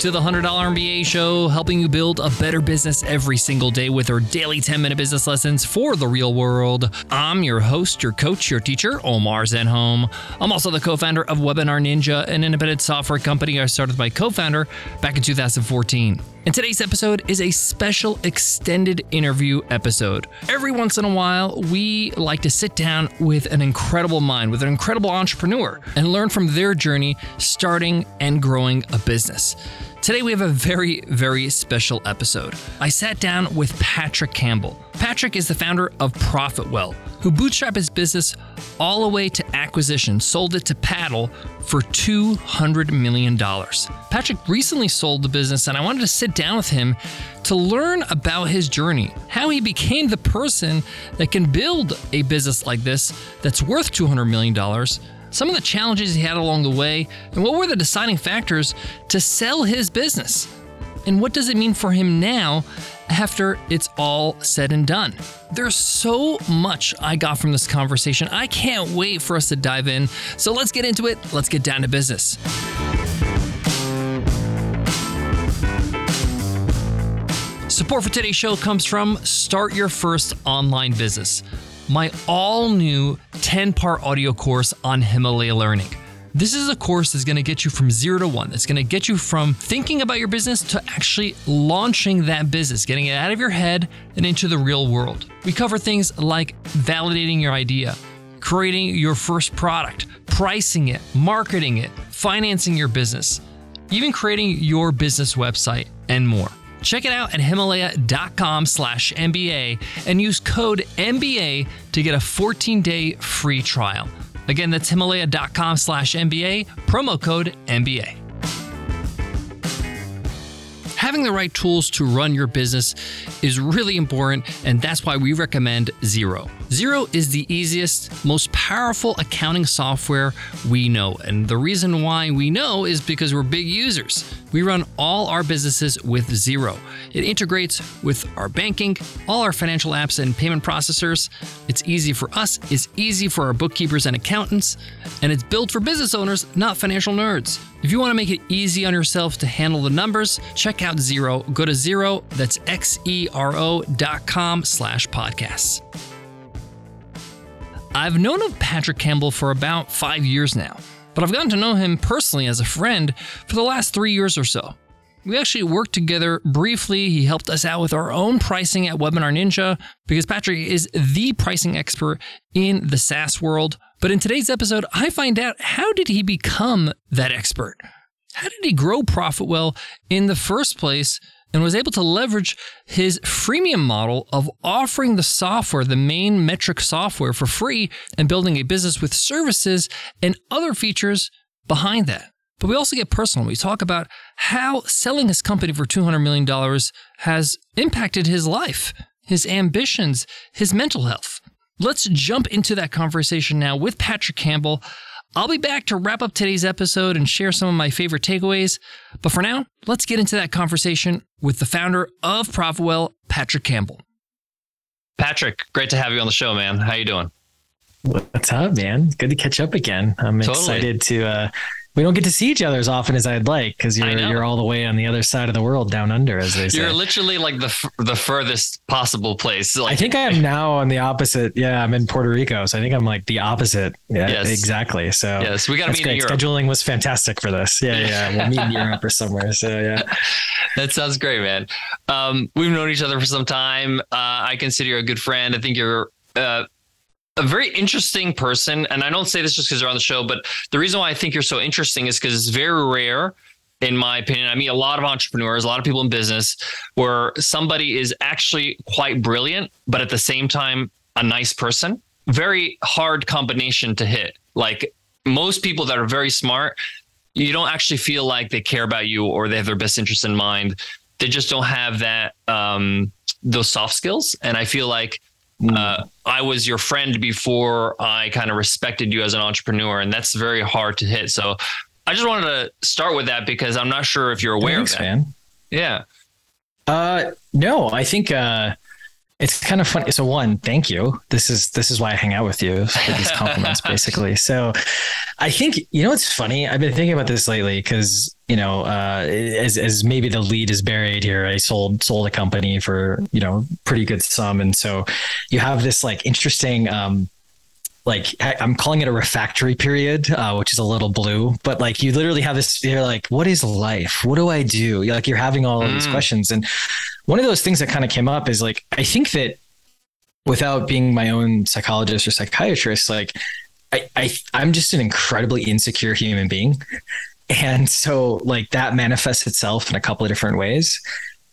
To the $100 MBA show, helping you build a better business every single day with our daily 10 minute business lessons for the real world. I'm your host, your coach, your teacher, Omar Zenhom. I'm also the co founder of Webinar Ninja, an independent software company I started with my co founder back in 2014. And today's episode is a special extended interview episode. Every once in a while, we like to sit down with an incredible mind, with an incredible entrepreneur, and learn from their journey starting and growing a business. Today, we have a very, very special episode. I sat down with Patrick Campbell. Patrick is the founder of Profitwell, who bootstrapped his business all the way to acquisition, sold it to Paddle for $200 million. Patrick recently sold the business, and I wanted to sit down with him to learn about his journey, how he became the person that can build a business like this that's worth $200 million some of the challenges he had along the way, and what were the deciding factors to sell his business? And what does it mean for him now after it's all said and done? There's so much I got from this conversation. I can't wait for us to dive in. So let's get into it. Let's get down to business. Support for today's show comes from Start Your First Online Business my all new 10 part audio course on Himalaya Learning. This is a course that's going to get you from zero to one. That's going to get you from thinking about your business to actually launching that business, getting it out of your head and into the real world. We cover things like validating your idea, creating your first product, pricing it, marketing it, financing your business, even creating your business website, and more. Check it out at himalaya.com slash MBA and use code MBA to get a 14 day free trial. Again, that's himalaya.com slash MBA, promo code MBA. Having the right tools to run your business is really important, and that's why we recommend Xero. Xero is the easiest, most powerful accounting software we know. And the reason why we know is because we're big users. We run all our businesses with Xero. It integrates with our banking, all our financial apps and payment processors. It's easy for us, it's easy for our bookkeepers and accountants, and it's built for business owners, not financial nerds. If you want to make it easy on yourself to handle the numbers, check out Xero. Go to Xero, that's X-E-R-O dot com slash podcasts. I've known of Patrick Campbell for about five years now but I've gotten to know him personally as a friend for the last three years or so. We actually worked together briefly. He helped us out with our own pricing at Webinar Ninja because Patrick is the pricing expert in the SaaS world. But in today's episode, I find out how did he become that expert? How did he grow Profitwell in the first place and was able to leverage his freemium model of offering the software, the main metric software for free and building a business with services and other features behind that. But we also get personal. We talk about how selling his company for $200 million has impacted his life, his ambitions, his mental health. Let's jump into that conversation now with Patrick Campbell. I'll be back to wrap up today's episode and share some of my favorite takeaways. But for now, let's get into that conversation with the founder of Profitwell, Patrick Campbell. Patrick, great to have you on the show, man. How you doing? What's up, man? Good to catch up again. I'm totally. excited to uh, we don't get to see each other as often as I'd like because you're you're all the way on the other side of the world, down under, as they say. You're literally like the f- the furthest possible place. Like, I think I am now on the opposite. Yeah, I'm in Puerto Rico, so I think I'm like the opposite. Yeah, yes. exactly. So yes, we got to meet great. Scheduling was fantastic for this. Yeah, yeah, we'll meet in Europe or somewhere. So yeah, that sounds great, man. Um, we've known each other for some time. Uh, I consider you a good friend. I think you're. Uh, a very interesting person, and I don't say this just because you're on the show, but the reason why I think you're so interesting is because it's very rare, in my opinion. I meet a lot of entrepreneurs, a lot of people in business, where somebody is actually quite brilliant, but at the same time, a nice person. Very hard combination to hit. Like most people that are very smart, you don't actually feel like they care about you or they have their best interest in mind. They just don't have that um, those soft skills. And I feel like Mm. Uh, I was your friend before I kind of respected you as an entrepreneur, and that's very hard to hit. So I just wanted to start with that because I'm not sure if you're aware Thanks, of that. Man. Yeah. Uh, no, I think uh, it's kind of funny. So one, thank you. This is this is why I hang out with you for these compliments, basically. So I think you know what's funny. I've been thinking about this lately because you know, uh, as as maybe the lead is buried here. I sold sold a company for you know pretty good sum, and so you have this like interesting. Um, like I'm calling it a refractory period, uh, which is a little blue, but like you literally have this, you're like, what is life? What do I do? You're like you're having all of these mm. questions. And one of those things that kind of came up is like, I think that without being my own psychologist or psychiatrist, like I, I I'm just an incredibly insecure human being. And so like that manifests itself in a couple of different ways.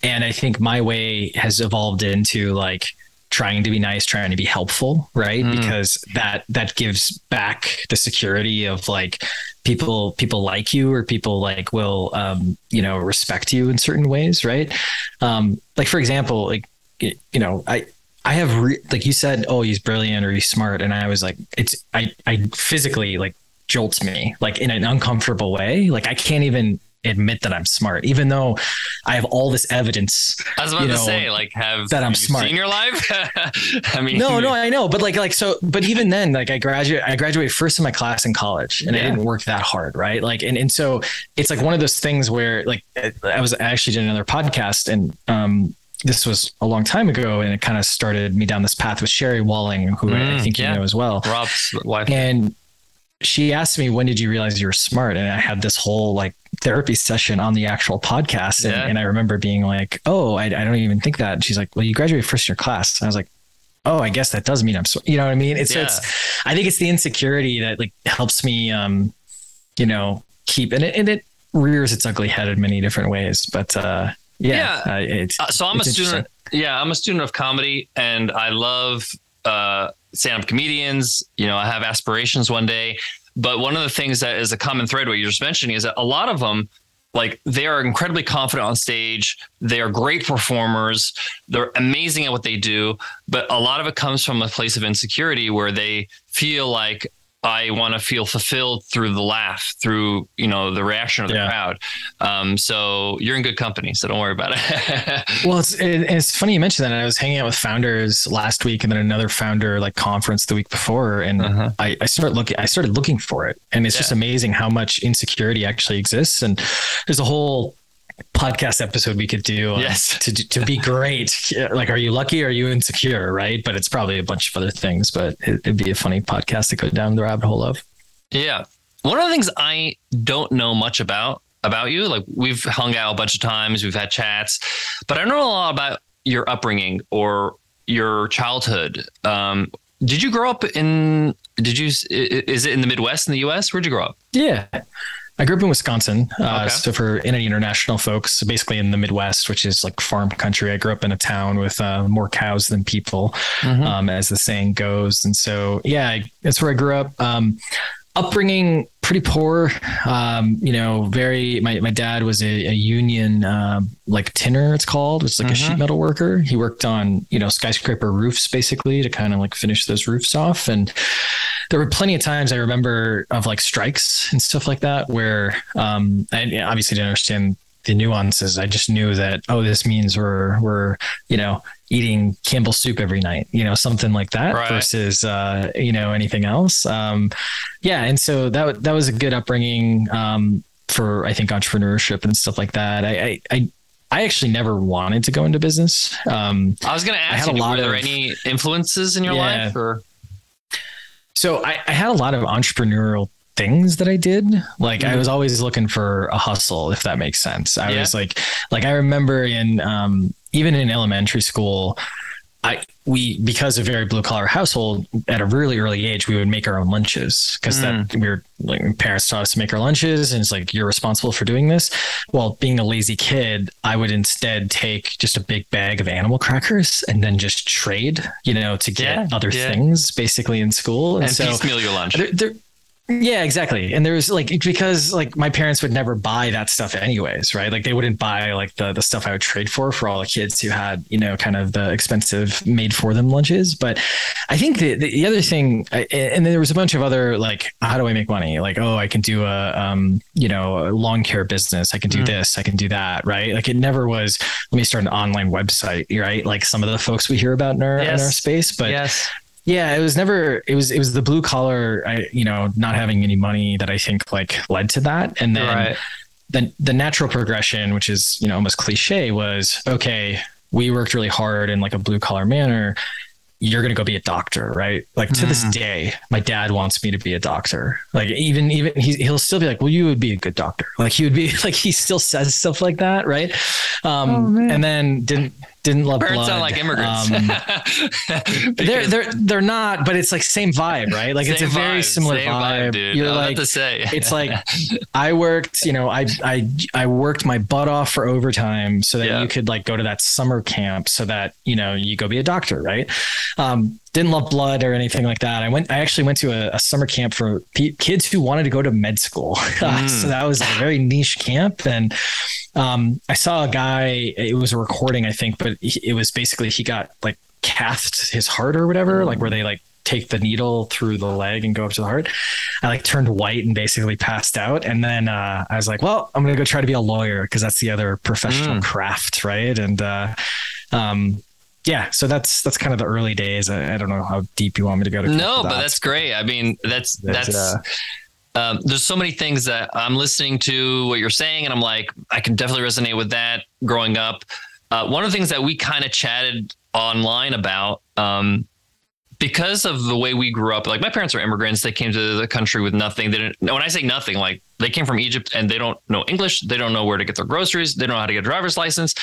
And I think my way has evolved into like, trying to be nice, trying to be helpful, right? Mm. Because that that gives back the security of like people people like you or people like will um, you know respect you in certain ways, right? Um, like for example, like you know, I I have re- like you said, oh, he's brilliant or he's smart, and I was like, it's I I physically like jolts me like in an uncomfortable way. Like I can't even admit that I'm smart, even though I have all this evidence. I was about you know, to say, like, have that I'm smart. Seen your life? I mean, no, no, I know, but like, like so, but even then, like, I graduate, I graduated first in my class in college, and yeah. I didn't work that hard, right? Like, and and so it's like one of those things where, like, I was I actually did another podcast, and um, this was a long time ago, and it kind of started me down this path with Sherry Walling, who mm, I think yeah. you know as well, Rob's wife, and she asked me when did you realize you were smart? And i had this whole like therapy session on the actual podcast. And, yeah. and i remember being like oh I, I, don't even think that. And she's like well you graduated first year class. And i was like oh i guess that does mean i'm smart you know what i mean? It's, yeah. it's i think it's the insecurity that like helps me um you know keep and it, and it rears its ugly head in many different ways. But uh yeah, yeah. Uh, it's, uh, so i'm a student yeah i'm a student of comedy and i love uh stand-up comedians. You know, I have aspirations one day. But one of the things that is a common thread, what you're just mentioning, is that a lot of them, like they are incredibly confident on stage. They are great performers. They're amazing at what they do. But a lot of it comes from a place of insecurity where they feel like I want to feel fulfilled through the laugh, through you know the reaction of the yeah. crowd. Um, so you're in good company, so don't worry about it. well, it's it, it's funny you mentioned that. I was hanging out with founders last week, and then another founder like conference the week before, and uh-huh. I, I started looking. I started looking for it, and it's yeah. just amazing how much insecurity actually exists. And there's a whole podcast episode we could do yes. to to be great. Like are you lucky or are you insecure right? But it's probably a bunch of other things but it, would be a funny podcast to go down the rabbit hole of. Yeah. One of the things i don't know much about about you like we've hung out a bunch of times we've had chats but i don't know a lot about your upbringing or your childhood. Um, did you grow up in did you is it in the midwest in the us where'd you grow up? Yeah I grew up in Wisconsin. Uh, okay. So for any international folks, basically in the Midwest, which is like farm country, I grew up in a town with uh, more cows than people, mm-hmm. um, as the saying goes. And so, yeah, I, that's where I grew up. Um, upbringing pretty poor um, you know very my, my dad was a, a union uh, like tinner it's called it's like mm-hmm. a sheet mm-hmm. metal worker he worked on you know skyscraper roofs basically to kind of like finish those roofs off and there were plenty of times i remember of like strikes and stuff like that where um, i obviously didn't understand the nuances. I just knew that oh, this means we're we're you know eating Campbell soup every night, you know, something like that right. versus uh, you know anything else. Um, yeah, and so that that was a good upbringing um, for I think entrepreneurship and stuff like that. I, I, I actually never wanted to go into business. Um, I was going to ask you, were there of, any influences in your yeah. life or? So I, I, had a lot of entrepreneurial things that I did. Like mm-hmm. I was always looking for a hustle, if that makes sense. I yeah. was like, like I remember in um, even in elementary school, I we because of very blue collar household at a really early age we would make our own lunches because mm. that we were like parents taught us to make our lunches and it's like you're responsible for doing this. Well, being a lazy kid, I would instead take just a big bag of animal crackers and then just trade, you know, to get yeah, other yeah. things basically in school. And, and so, piecemeal your lunch. There, there, Yeah, exactly. And there's like because like my parents would never buy that stuff anyways, right? Like they wouldn't buy like the the stuff I would trade for for all the kids who had you know kind of the expensive made for them lunches. But I think the the other thing, and then there was a bunch of other like how do I make money? Like oh I can do a um you know a lawn care business. I can do mm. this. I can do that. Right? Like it never was. Let me start an online website. Right? Like some of the folks we hear about in our yes. in our space, but yes yeah, it was never. It was. It was the blue collar. I, you know, not having any money that I think like led to that, and then right. the the natural progression, which is you know almost cliche, was okay. We worked really hard in like a blue collar manner. You're gonna go be a doctor, right? Like to mm. this day, my dad wants me to be a doctor. Like even even he, he'll still be like, "Well, you would be a good doctor." Like he would be like he still says stuff like that, right? Um, oh, and then didn't didn't love Parents blood. sound like immigrants. Um, they're they're they're not, but it's like same vibe, right? Like it's a very vibe, similar vibe. vibe. You're i like to say. it's like I worked, you know, I I I worked my butt off for overtime so that yeah. you could like go to that summer camp so that you know you go be a doctor, right? Um, didn't love blood or anything like that. I went. I actually went to a, a summer camp for p- kids who wanted to go to med school. Mm. so that was a very niche camp, and um, I saw a guy. It was a recording, I think, but it was basically he got like cathed his heart or whatever, like where they like take the needle through the leg and go up to the heart. I like turned white and basically passed out. And then uh, I was like, well, I'm gonna go try to be a lawyer because that's the other professional mm. craft, right? And uh, um, yeah, so that's that's kind of the early days. I, I, don't know how deep you want me to go to. No, but that's great. I mean, that's that's. Uh, um, there's so many things that I'm listening to what you're saying, and I'm like, I can definitely resonate with that. Growing up, uh, one of the things that we kind of chatted online about, um, because of the way we grew up, like my parents are immigrants. They came to the country with nothing. They didn't. When I say nothing, like they came from Egypt and they don't know English. They don't know where to get their groceries. They don't know how to get a driver's license.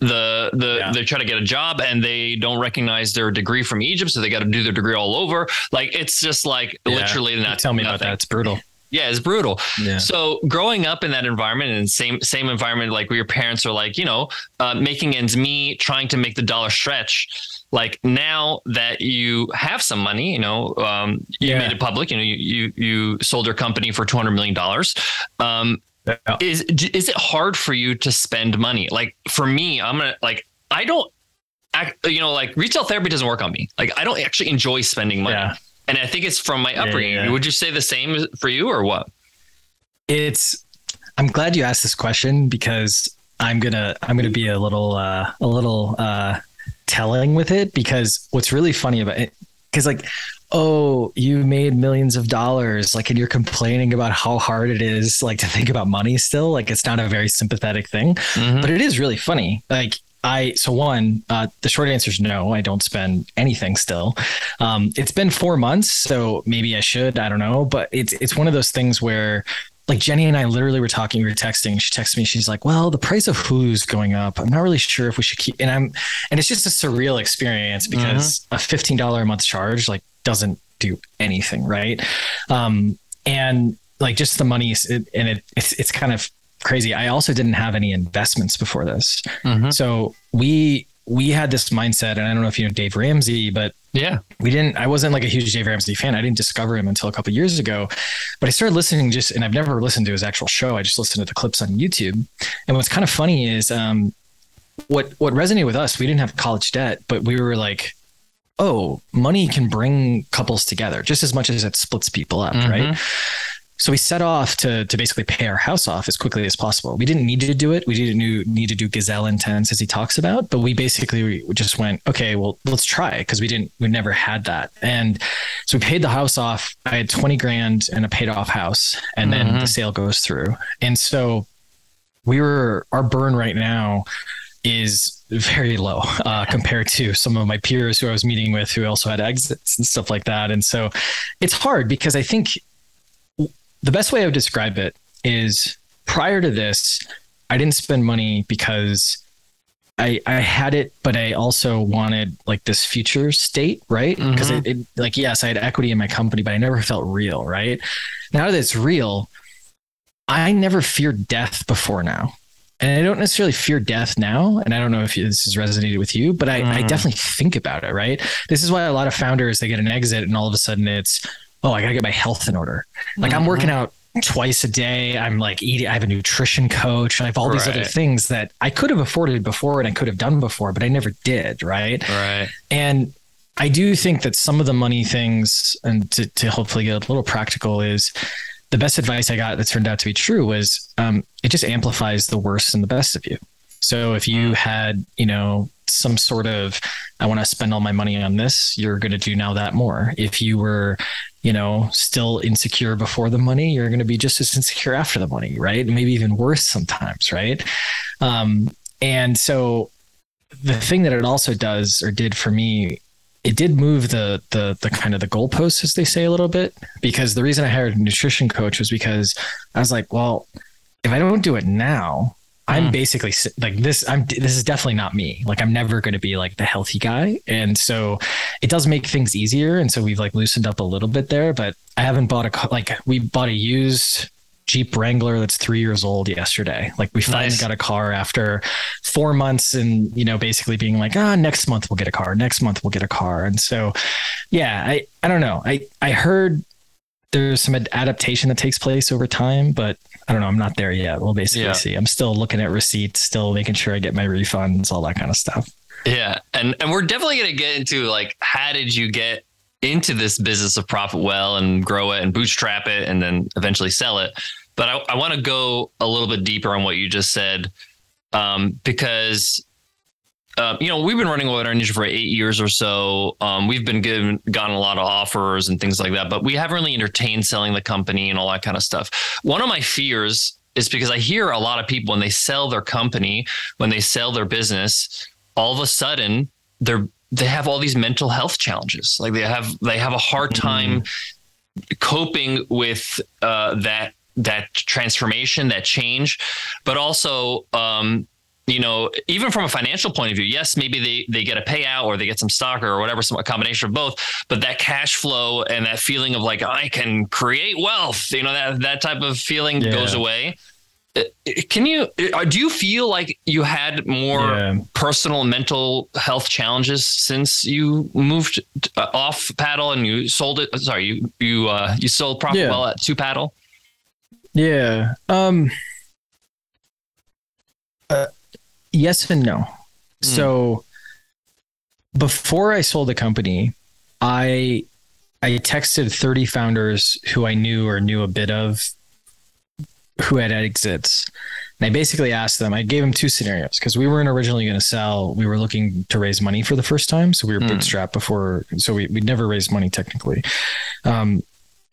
The the yeah. they try to get a job and they don't recognize their degree from Egypt, so they got to do their degree all over. Like it's just like yeah. literally not. Tell me nothing. about that. It's brutal. Yeah, it's brutal. Yeah. So growing up in that environment and same same environment, like where your parents are like, you know, uh, making ends meet, trying to make the dollar stretch. Like now that you have some money, you know, um, you yeah. made it public. You know, you you you sold your company for two hundred million dollars. Um, yeah. Is is it hard for you to spend money? Like for me, I'm gonna like I don't. Act, you know, like retail therapy doesn't work on me. Like I don't actually enjoy spending money. And I think it's from my upbringing. Yeah, yeah. Would you say the same for you, or what? It's. I'm glad you asked this question because I'm gonna I'm gonna be a little uh, a little uh, telling with it because what's really funny about it because like oh you made millions of dollars like and you're complaining about how hard it is like to think about money still like it's not a very sympathetic thing mm-hmm. but it is really funny like I so one, uh, the short answer is no. I don't spend anything still. Um, it's been four months, so maybe I should. I don't know, but it's it's one of those things where, like Jenny and I literally were talking, we were texting. She texted me, she's like, "Well, the price of Hulu's going up. I'm not really sure if we should keep." And I'm, and it's just a surreal experience because mm-hmm. a fifteen dollar a month charge like doesn't do anything, right? Um, and like just the money, and it, it's it's kind of crazy. I also didn't have any investments before this. Mm-hmm. So we we had this mindset, and I don't know if you know Dave Ramsey, but yeah, we didn't. I wasn't like a huge Dave Ramsey fan. I didn't discover him until a couple years ago, but I started listening just, and I've never listened to his actual show. I just listened to the clips on YouTube. And what's kind of funny is, um, what what resonated with us. We didn't have college debt, but we were like, oh, money can bring couples together just as much as it splits people up, mm-hmm. right? So we set off to to basically pay our house off as quickly as possible. We didn't need to do it. We didn't need to do gazelle intense as he talks about, but we basically just went, okay, well, let's try because we didn't, we never had that. And so we paid the house off. I had 20 grand and a paid off house and then mm-hmm. the sale goes through. And so we were, our burn right now is very low uh, compared to some of my peers who I was meeting with who also had exits and stuff like that. And so it's hard because I think the best way I would describe it is prior to this, I didn't spend money because I I had it, but I also wanted like this future state, right? Because mm-hmm. it, it, like yes, I had equity in my company, but I never felt real, right? Now that it's real, I never feared death before now. And I don't necessarily fear death now. And I don't know if this has resonated with you, but I, mm. I definitely think about it, right? This is why a lot of founders they get an exit and all of a sudden it's oh, I gotta get my health in order. Like mm-hmm. I'm working out twice a day. I'm like eating, I have a nutrition coach. I have all these other things that I could have afforded before and I could have done before, but I never did. Right. Right. And I do think that some of the money things, and to, to hopefully get a little practical, is the best advice I got that turned out to be true was um, it just amplifies the worst and the best of you. So if you mm. had, you know, some sort of, I want to spend all my money on this, you're going to do now that more. If you were, you know, still insecure before the money, you're going to be just as insecure after the money, right? Maybe even worse sometimes, right? Um, and so the thing that it also does or did for me it did move the the the kind of the goalposts as they say a little bit because the reason I hired a nutrition coach was because I was like, well, if I don't do it now, I'm mm. basically like this. I'm this is definitely not me. Like I'm never going to be like the healthy guy, and so it does make things easier. And so we've like loosened up a little bit there. But I haven't bought a like we bought a used Jeep Wrangler that's three years old yesterday. Like we finally nice. got a car after four months and, you know, basically being like, ah, oh, next month we'll get a car. Next month we'll get a car. And so, yeah, I, I don't know. I, I heard there's some adaptation that takes place over time, but I don't know. I'm not there yet. We'll basically yeah. see. I'm still looking at receipts, still making sure I get my refunds, all that kind of stuff. Yeah. And and we're definitely gonna get into like how did you get into this business of ProfitWell and grow it and bootstrap it and then eventually sell it. But I, I want to go a little bit deeper on what you just said um, because uh, you know, we've been running Webinar Ninja for eight years or so. Um, we've been given gotten a lot of offers and things like that, but we haven't really entertained selling the company and all that kind of stuff. One of my fears is because I hear a lot of people when they sell their company, when they sell their business, all of a sudden they're they have all these mental health challenges. Like they have they have a hard mm-hmm. time mm-hmm. coping with uh, that that transformation, that change, but also um, you know, even from a financial point of view, yes, maybe they they get a payout or they get some stock or whatever, some a combination of both. But that cash flow and that feeling of like I can create wealth, you know, that that type of feeling yeah. goes away. Uh, can you uh, do you feel like you had more yeah. personal mental health challenges since you moved uh, off paddle and you sold it? Sorry, you you uh, you sold Profit yeah. Well at two paddle. Yeah. Um. Uh, yes and no. Mm. So before I sold the company, I I texted 30 founders who I knew or knew a bit of who had exits. And I basically asked them, I gave them two scenarios because we weren't originally going to sell. We were looking to raise money for the first time. So we were mm. bootstrapped before. So we, we'd never raised money technically. Um,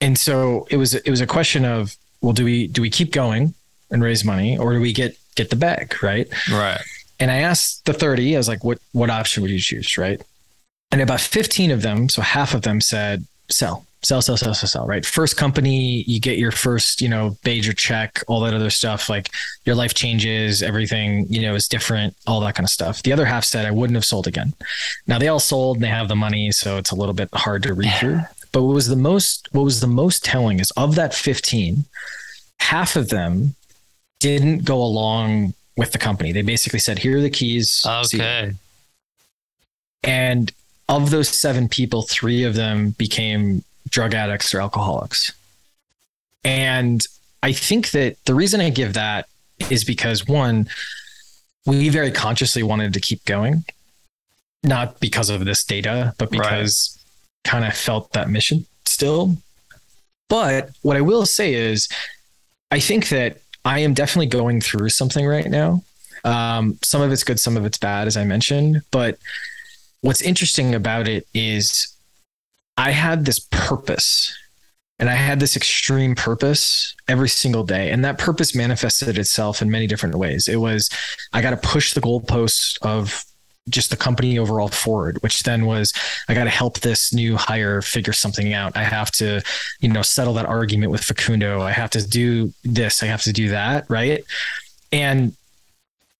and so it was, it was a question of, well, do we, do we keep going and raise money or do we get, get the bag? Right. Right. And I asked the 30, I was like, what, what option would you choose? Right. And about 15 of them, so half of them said sell, sell, sell, sell, sell, sell, right? First company, you get your first, you know, major check, all that other stuff. Like your life changes, everything, you know, is different, all that kind of stuff. The other half said, I wouldn't have sold again. Now they all sold and they have the money. So it's a little bit hard to read through. But what was the most, what was the most telling is of that 15, half of them didn't go along with the company. They basically said, here are the keys. Okay. And of those seven people, three of them became drug addicts or alcoholics. And I think that the reason I give that is because one, we very consciously wanted to keep going, not because of this data, but because right. kind of felt that mission still. But what I will say is, I think that I am definitely going through something right now. Um, some of it's good, some of it's bad, as I mentioned. But what's interesting about it is I had this purpose and I had this extreme purpose every single day. And that purpose manifested itself in many different ways. It was, I got to push the goalposts of just the company overall forward, which then was I got to help this new hire figure something out. I have to, you know, settle that argument with Facundo. I have to do this. I have to do that. Right. And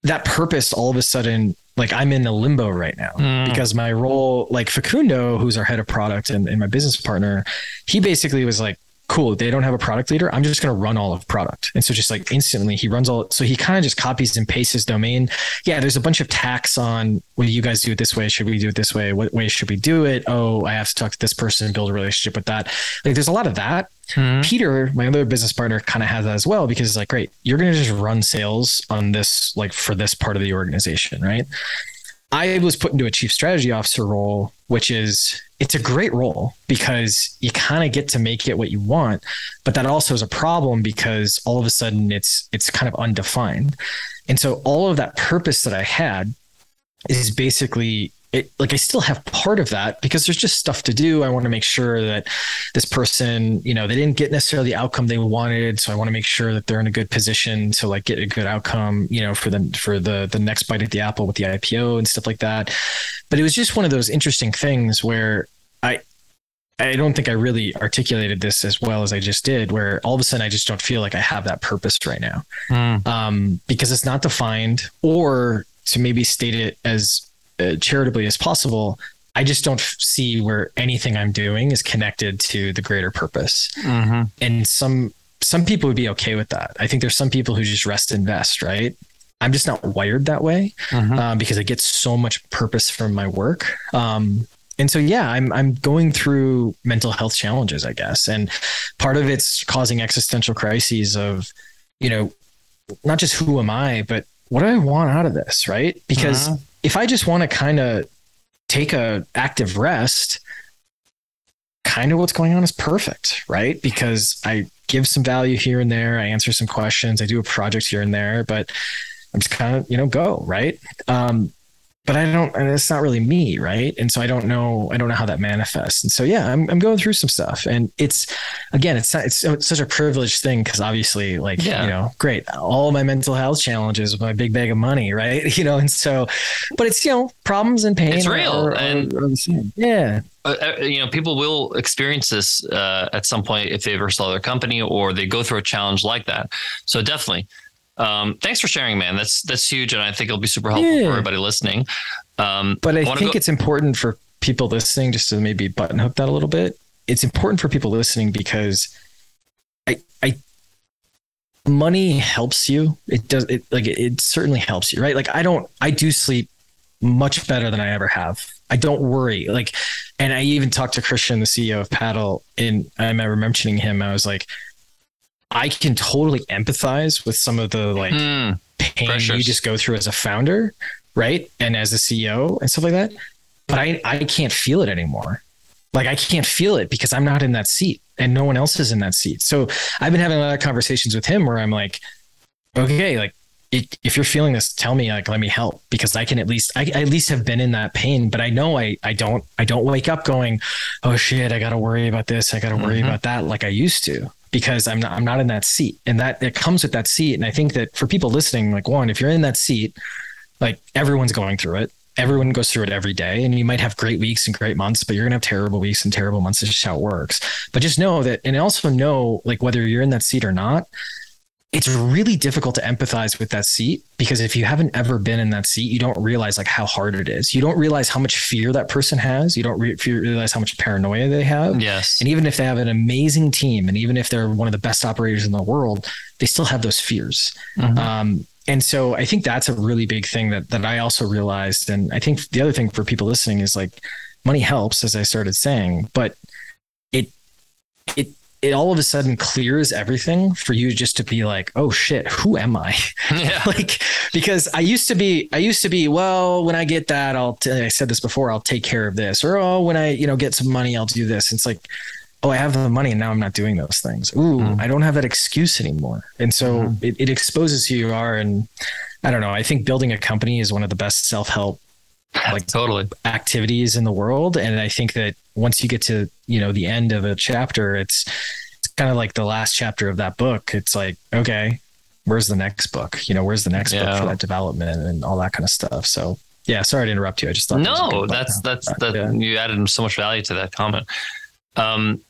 that purpose all of a sudden, like I'm in a limbo right now mm. because my role, like Facundo, who's our head of product and, and my business partner, he basically was like, cool. They don't have a product leader. I'm just going to run all of product. And so just like instantly he runs all. So he kind of just copies and pastes his domain. Yeah. There's a bunch of tax on, well, you guys do it this way. Should we do it this way? What way should we do it? Oh, I have to talk to this person, build a relationship with that. Like there's a lot of that. Mm-hmm. Peter, my other business partner, kind of has that as well because it's like, great, you're going to just run sales on this, like for this part of the organization, right? I was put into a chief strategy officer role, which is it's a great role because you kind of get to make it what you want, but that also is a problem because all of a sudden it's it's kind of undefined. And so all of that purpose that I had is basically it, like I still have part of that because there's just stuff to do. I want to make sure that this person, you know, they didn't get necessarily the outcome they wanted, so I want to make sure that they're in a good position to like get a good outcome, you know, for the for the the next bite at the apple with the IPO and stuff like that. But it was just one of those interesting things where I I don't think I really articulated this as well as I just did, where all of a sudden I just don't feel like I have that purpose right now. Mm. Um, because it's not defined, or to maybe state it as uh, charitably as possible, I just don't see where anything I'm doing is connected to the greater purpose. Mm-hmm. And some some people would be okay with that. I think there's some people who just rest and vest, right? I'm just not wired that way mm-hmm. um, because I get so much purpose from my work. Um, and so, yeah, I'm I'm going through mental health challenges, I guess, and part of it's causing existential crises of, you know, not just who am I, but what do I want out of this, right? Because uh-huh if I just want to kind of take a active rest, kind of what's going on is perfect, right? Because I give some value here and there, I answer some questions, I do a project here and there, but I'm just kind of, you know, go, right? Um, but I don't, and it's not really me, right? And so I don't know, I don't know how that manifests. And so yeah, I'm I'm going through some stuff, and it's again, it's not, it's, it's such a privileged thing because obviously, like yeah. you know, great, all my mental health challenges with my big bag of money, right? You know, and so, but it's you know, problems and pain. It's real, are, and are, yeah. Uh, uh, you know, people will experience this uh, at some point if they ever sell their company or they go through a challenge like that. So definitely um, thanks for sharing, man. That's that's huge, and I think it'll be super helpful yeah. for everybody listening. Um, but I, I think go- it's important for people listening, just to maybe button hook that a little bit. It's important for people listening because I, I, money helps you. It does. It like it, it certainly helps you, right? Like I don't. I do sleep much better than I ever have. I don't worry. Like, and I even talked to Christian, the CEO of Paddle, and I remember mentioning him. I was like, I can totally empathize with some of the like mm, pain pressures. you just go through as a founder, right? And as a CEO and stuff like that. But I, I can't feel it anymore. Like I can't feel it because I'm not in that seat and no one else is in that seat. So I've been having a lot of conversations with him where I'm like, okay, like it, if you're feeling this, tell me, like, let me help because I can at least, I, I, at least have been in that pain, but I know I, I don't, I don't wake up going, oh shit, I got to worry about this. I got to worry mm-hmm. about that. Like I used to because I'm not I'm not in that seat. And that it comes with that seat. And I think that for people listening, like one, if you're in that seat, like everyone's going through it. Everyone goes through it every day. And you might have great weeks and great months, but you're gonna have terrible weeks and terrible months. It's just how it works. But just know that and also know like whether you're in that seat or not, it's really difficult to empathize with that seat because if you haven't ever been in that seat, you don't realize like how hard it is. You don't realize how much fear that person has. You don't re- realize how much paranoia they have. Yes. And even if they have an amazing team, and even if they're one of the best operators in the world, they still have those fears. Mm-hmm. Um, and so I think that's a really big thing that that I also realized. And I think the other thing for people listening is like money helps, as I started saying, but it it it all of a sudden clears everything for you just to be like, oh shit, who am I? Yeah. like, because I used to be, I used to be, well, when I get that, I'll, t- I said this before, I'll take care of this. Or, oh, when I, you know, get some money, I'll do this. it's like, oh, I have the money and now I'm not doing those things. Ooh, mm. I don't have that excuse anymore. And so mm. it, it exposes who you are. And I don't know, I think building a company is one of the best self help like totally activities in the world. And I think that once you get to, you know, the end of a chapter, it's, it's kind of like the last chapter of that book. It's like, okay, where's the next book? You know, where's the next yeah. book for that development and all that kind of stuff. So yeah, sorry to interrupt you. I just thought no, that that's, that's, that, yeah. you added so much value to that comment. Um,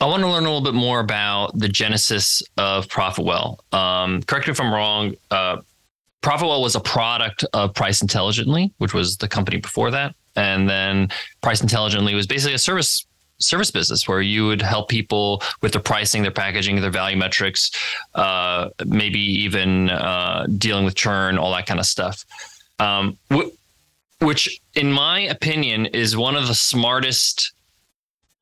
I want to learn a little bit more about the genesis of ProfitWell. Um, correct me if I'm wrong. Uh, ProfitWell was a product of Price Intelligently, which was the company before that. And then Price Intelligently was basically a service service business where you would help people with their pricing, their packaging, their value metrics, uh, maybe even uh, dealing with churn, all that kind of stuff. Um, wh- which, in my opinion, is one of the smartest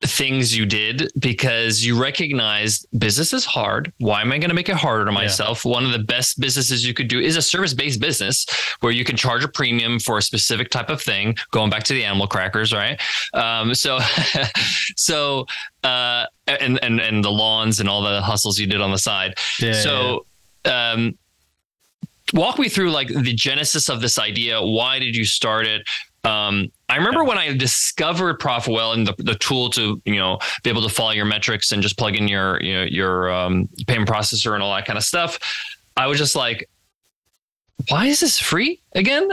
things you did because you recognized business is hard. Why am I going to make it harder to myself? Yeah. One of the best businesses you could do is a service based business where you can charge a premium for a specific type of thing. Going back to the animal crackers, right? Um, so, so, uh, and, and, and the lawns and all the hustles you did on the side. Yeah, so, yeah. um, walk me through like the genesis of this idea. Why did you start it? Um, I remember when I discovered Profitwell and the, the tool to you know be able to follow your metrics and just plug in your you know, your um, payment processor and all that kind of stuff. I was just like, why is this free again?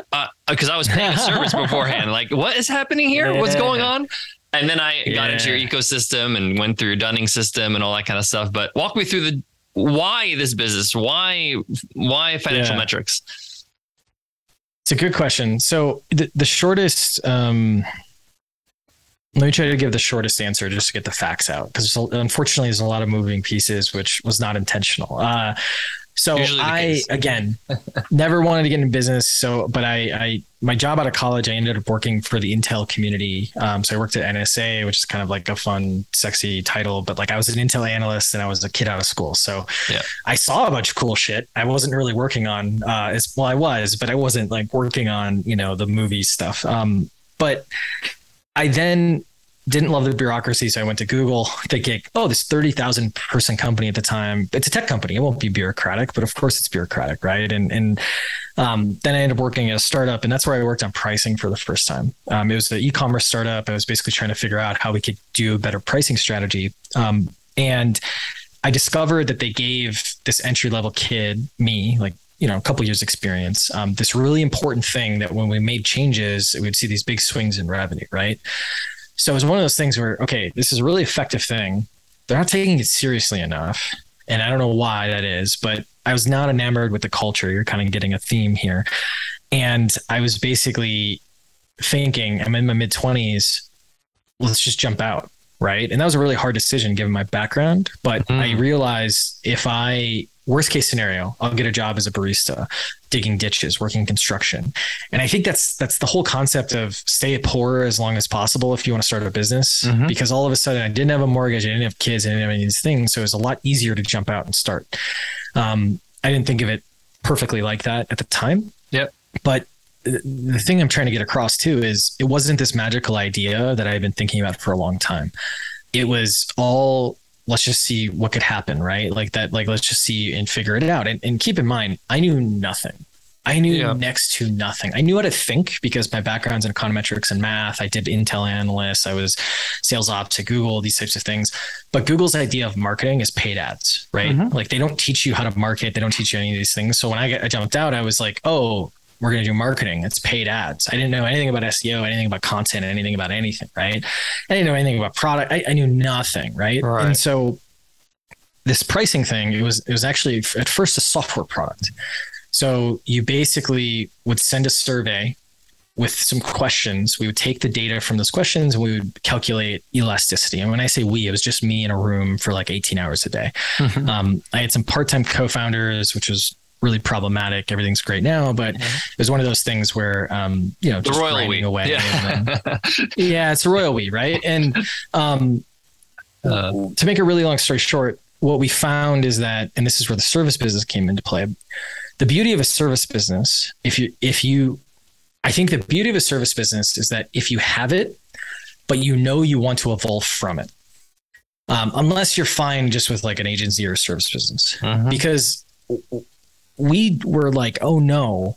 Because uh, I was paying a service beforehand. Like, what is happening here? Yeah. What's going on? And then I yeah. got into your ecosystem and went through your Dunning system and all that kind of stuff. But walk me through the why this business? Why why financial yeah. metrics? It's a good question. So the, the shortest, um, let me try to give the shortest answer just to get the facts out because unfortunately there's a lot of moving pieces, which was not intentional. Uh, so I again never wanted to get in business. So, but I, I my job out of college, I ended up working for the Intel community. Um, so I worked at NSA, which is kind of like a fun, sexy title. But like I was an Intel analyst, and I was a kid out of school. So yeah. I saw a bunch of cool shit. I wasn't really working on uh, as well. I was, but I wasn't like working on you know the movie stuff. Um, but I then didn't love the bureaucracy, so I went to Google, thinking, "Oh, this thirty thousand person company at the time. It's a tech company. It won't be bureaucratic, but of course it's bureaucratic, right?" And and um, then I ended up working at a startup, and that's where I worked on pricing for the first time. Um, it was an e-commerce startup. I was basically trying to figure out how we could do a better pricing strategy, um, and I discovered that they gave this entry level kid, me, like you know a couple years experience um, this really important thing that when we made changes we'd see these big swings in revenue right so it was one of those things where, okay, this is a really effective thing. They're not taking it seriously enough. And I don't know why that is, but I was not enamored with the culture. You're kind of getting a theme here. And I was basically thinking, I'm in my mid 20s, let's just jump out. Right. And that was a really hard decision given my background. But mm-hmm. I realized if I worst case scenario, I'll get a job as a barista, digging ditches, working construction. And I think that's that's the whole concept of stay poor as long as possible if you want to start a business. Mm-hmm. Because all of a sudden I didn't have a mortgage, I didn't have kids, I didn't have any of these things. So it was a lot easier to jump out and start. Um, I didn't think of it perfectly like that at the time. Yep. But the thing I'm trying to get across too is it wasn't this magical idea that I had been thinking about for a long time. It was all let's just see what could happen, right? Like that, like let's just see and figure it out. And, and keep in mind, I knew nothing. I knew yeah. next to nothing. I knew how to think because my background's in econometrics and math. I did Intel analyst. I was sales ops at Google, these types of things. But Google's idea of marketing is paid ads, right? Mm-hmm. Like they don't teach you how to market. They don't teach you any of these things. So when I, I jumped out, I was like, oh, we're going to do marketing. It's paid ads. I didn't know anything about SEO, anything about content, anything about anything, right? I didn't know anything about product. I, I knew nothing, right? right? And so this pricing thing, it was it was actually at first a software product. So you basically would send a survey with some questions. We would take the data from those questions and we would calculate elasticity. And when I say we, it was just me in a room for like 18 hours a day. Mm-hmm. Um, I had some part-time co-founders, which was really problematic. Everything's great now, but mm-hmm. it was one of those things where, um, you know, just the royal we. away. Yeah. Then, yeah, it's a royal we, right? And um, uh, to make a really long story short, what we found is that, and this is where the service business came into play. The beauty of a service business, if you, if you, I think the beauty of a service business is that if you have it, but you know you want to evolve from it, um, unless you're fine just with like an agency or a service business, mm-hmm. because we were like, oh no,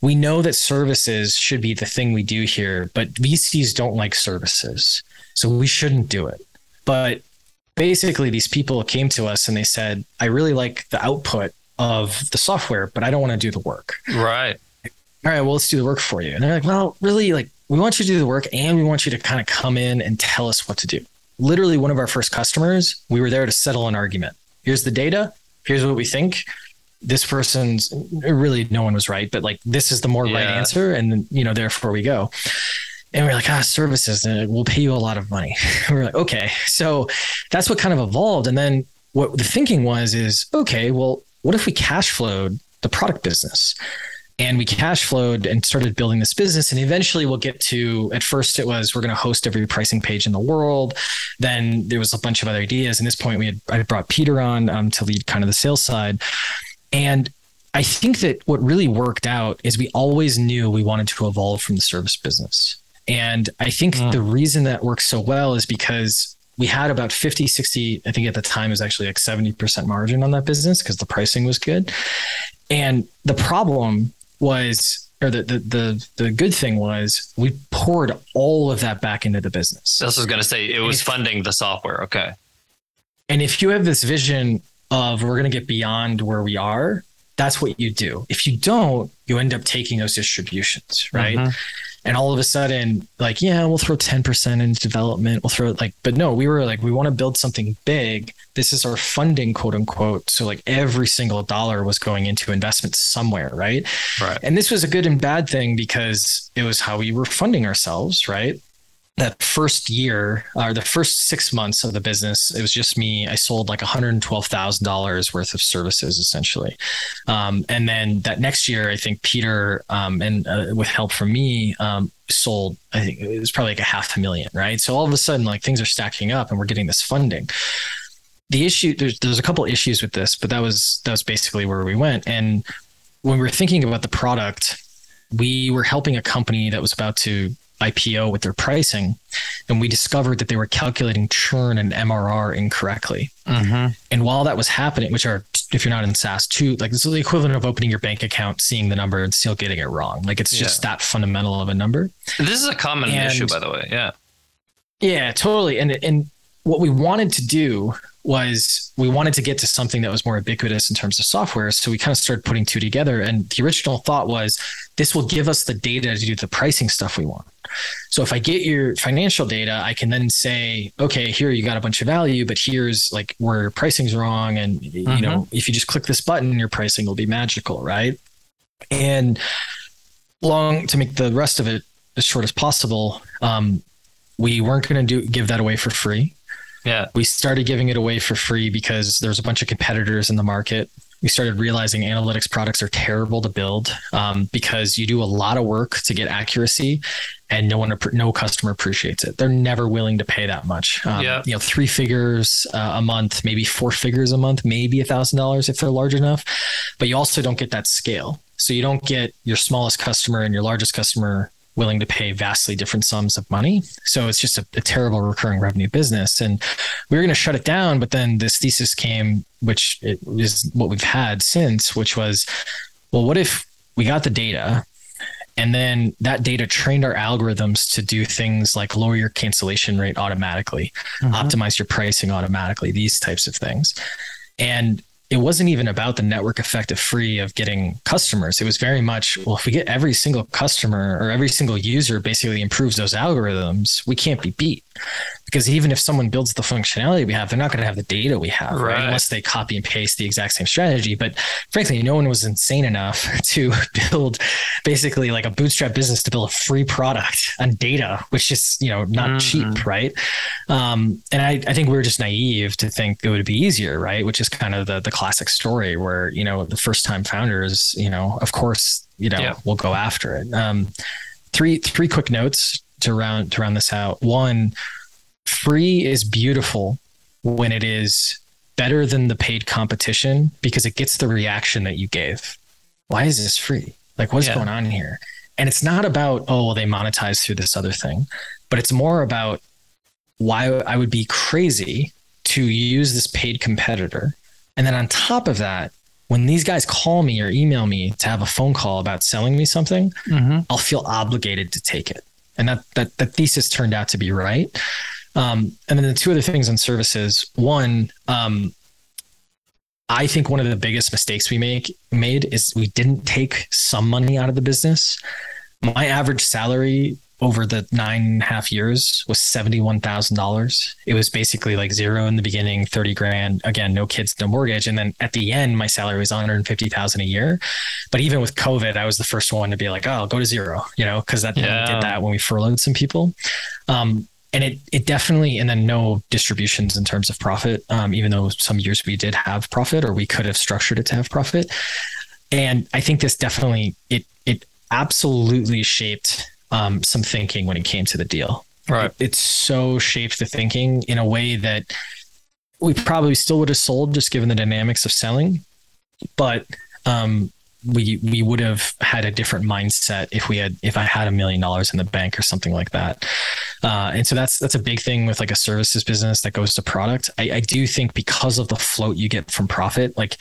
we know that services should be the thing we do here, but VCs don't like services. So we shouldn't do it. But basically, these people came to us and they said, I really like the output of the software, but I don't want to do the work. Right. All right, well, let's do the work for you. And they're like, well, really, like, we want you to do the work and we want you to kind of come in and tell us what to do. Literally, one of our first customers, we were there to settle an argument. Here's the data. Here's what we think this person's really no one was right, but like this is the more yeah. right answer, and you know therefore we go. And we are like, ah, services, and we'll pay you a lot of money. we are like, okay. So that's what kind of evolved. And then what the thinking was is, okay, well, what if we cash flowed the product business? and we cash flowed and started building this business and eventually we'll get to at first it was we're going to host every pricing page in the world then there was a bunch of other ideas and this point we had i brought peter on um, to lead kind of the sales side and i think that what really worked out is we always knew we wanted to evolve from the service business and i think mm. the reason that works so well is because we had about 50 60 i think at the time it was actually like 70% margin on that business because the pricing was good and the problem was or the, the the the good thing was we poured all of that back into the business. This was going to say it was if, funding the software. Okay. And if you have this vision of we're going to get beyond where we are, that's what you do. If you don't, you end up taking those distributions, right? Mm-hmm. And all of a sudden like yeah we'll throw 10% into development we'll throw like but no we were like we want to build something big. This is our funding quote unquote. So like every single dollar was going into investment somewhere right? Right. And this was a good and bad thing because it was how we were funding ourselves right that first year or the first six months of the business, it was just me. I sold like $112,000 worth of services essentially. Um, and then that next year, I think Peter, um, and uh, with help from me, um, sold, I think it was probably like a half a million, right? So all of a sudden, like things are stacking up and we're getting this funding. The issue, there's, there's a couple issues with this, but that was, that was basically where we went. And when we were thinking about the product, we were helping a company that was about to IPO with their pricing, and we discovered that they were calculating churn and MRR incorrectly. Mm-hmm. And while that was happening, which are if you're not in SaaS, too, like this is the equivalent of opening your bank account, seeing the number, and still getting it wrong. Like it's just that fundamental of a number. This is a common and, issue, by the way. Yeah. Yeah, totally. And and what we wanted to do was we wanted to get to something that was more ubiquitous in terms of software. So we kind of started putting two together. And the original thought was this will give us the data to do the pricing stuff we want. So if I get your financial data, I can then say, okay, here you got a bunch of value, but here's like where your pricing's wrong. And mm-hmm. you know, if you just click this button, your pricing will be magical, right? And long to make the rest of it as short as possible, um, we weren't going to do give that away for free. Yeah. We started giving it away for free because there's a bunch of competitors in the market. We started realizing analytics products are terrible to build um, because you do a lot of work to get accuracy, and no one, no customer appreciates it. They're never willing to pay that much. Um, yeah. You know, three figures uh, a month, maybe four figures a month, maybe a thousand dollars if they're large enough. But you also don't get that scale. So you don't get your smallest customer and your largest customer willing to pay vastly different sums of money. So it's just a, a terrible recurring revenue business. And we were going to shut it down, but then this thesis came, which is what we've had since, which was, well, what if we got the data and then that data trained our algorithms to do things like lower your cancellation rate automatically, mm-hmm. optimize your pricing automatically, these types of things. And it wasn't even about the network effect of free of getting customers. It was very much, well, if we get every single customer or every single user basically improves those algorithms, we can't be beat because even if someone builds the functionality we have, they're not going to have the data we have, right. right. Unless they copy and paste the exact same strategy. But frankly, no one was insane enough to build basically like a bootstrap business to build a free product on data, which is, you know, not mm-hmm. cheap, right? Um, and I, I think we were just naive to think it would be easier, right? Which is kind of the, the classic story where, you know, the first time founders, you know, of course, you know, yeah. will go after it. Um, three, three quick notes to round, to round this out. One, free is beautiful when it is better than the paid competition because it gets the reaction that you gave. Why is this free? Like, what's yeah. going on here? And it's not about, oh, well, they monetize through this other thing, but it's more about why I would be crazy to use this paid competitor. And then on top of that, when these guys call me or email me to have a phone call about selling me something, mm-hmm. I'll feel obligated to take it. And that, that, that thesis turned out to be right. Um, and then the two other things on services. One, um, I think one of the biggest mistakes we make made is we didn't take some money out of the business. My average salary over the nine and a half years was $71,000. It was basically like zero in the beginning, 30 grand. Again, no kids, no mortgage. And then at the end, my salary was 150,000 a year. But even with COVID, I was the first one to be like, oh, I'll go to zero, you know, because that yeah. did that when we furloughed some people. Um, and it it definitely and then no distributions in terms of profit um, even though some years we did have profit or we could have structured it to have profit and i think this definitely it it absolutely shaped um, some thinking when it came to the deal right it, so shaped the thinking in a way that we probably still would have sold just given the dynamics of selling but um, we we would have had a different mindset if we had if I had a million dollars in the bank or something like that. Uh, and so that's that's a big thing with like a services business that goes to product. I, I do think because of the float you get from profit, like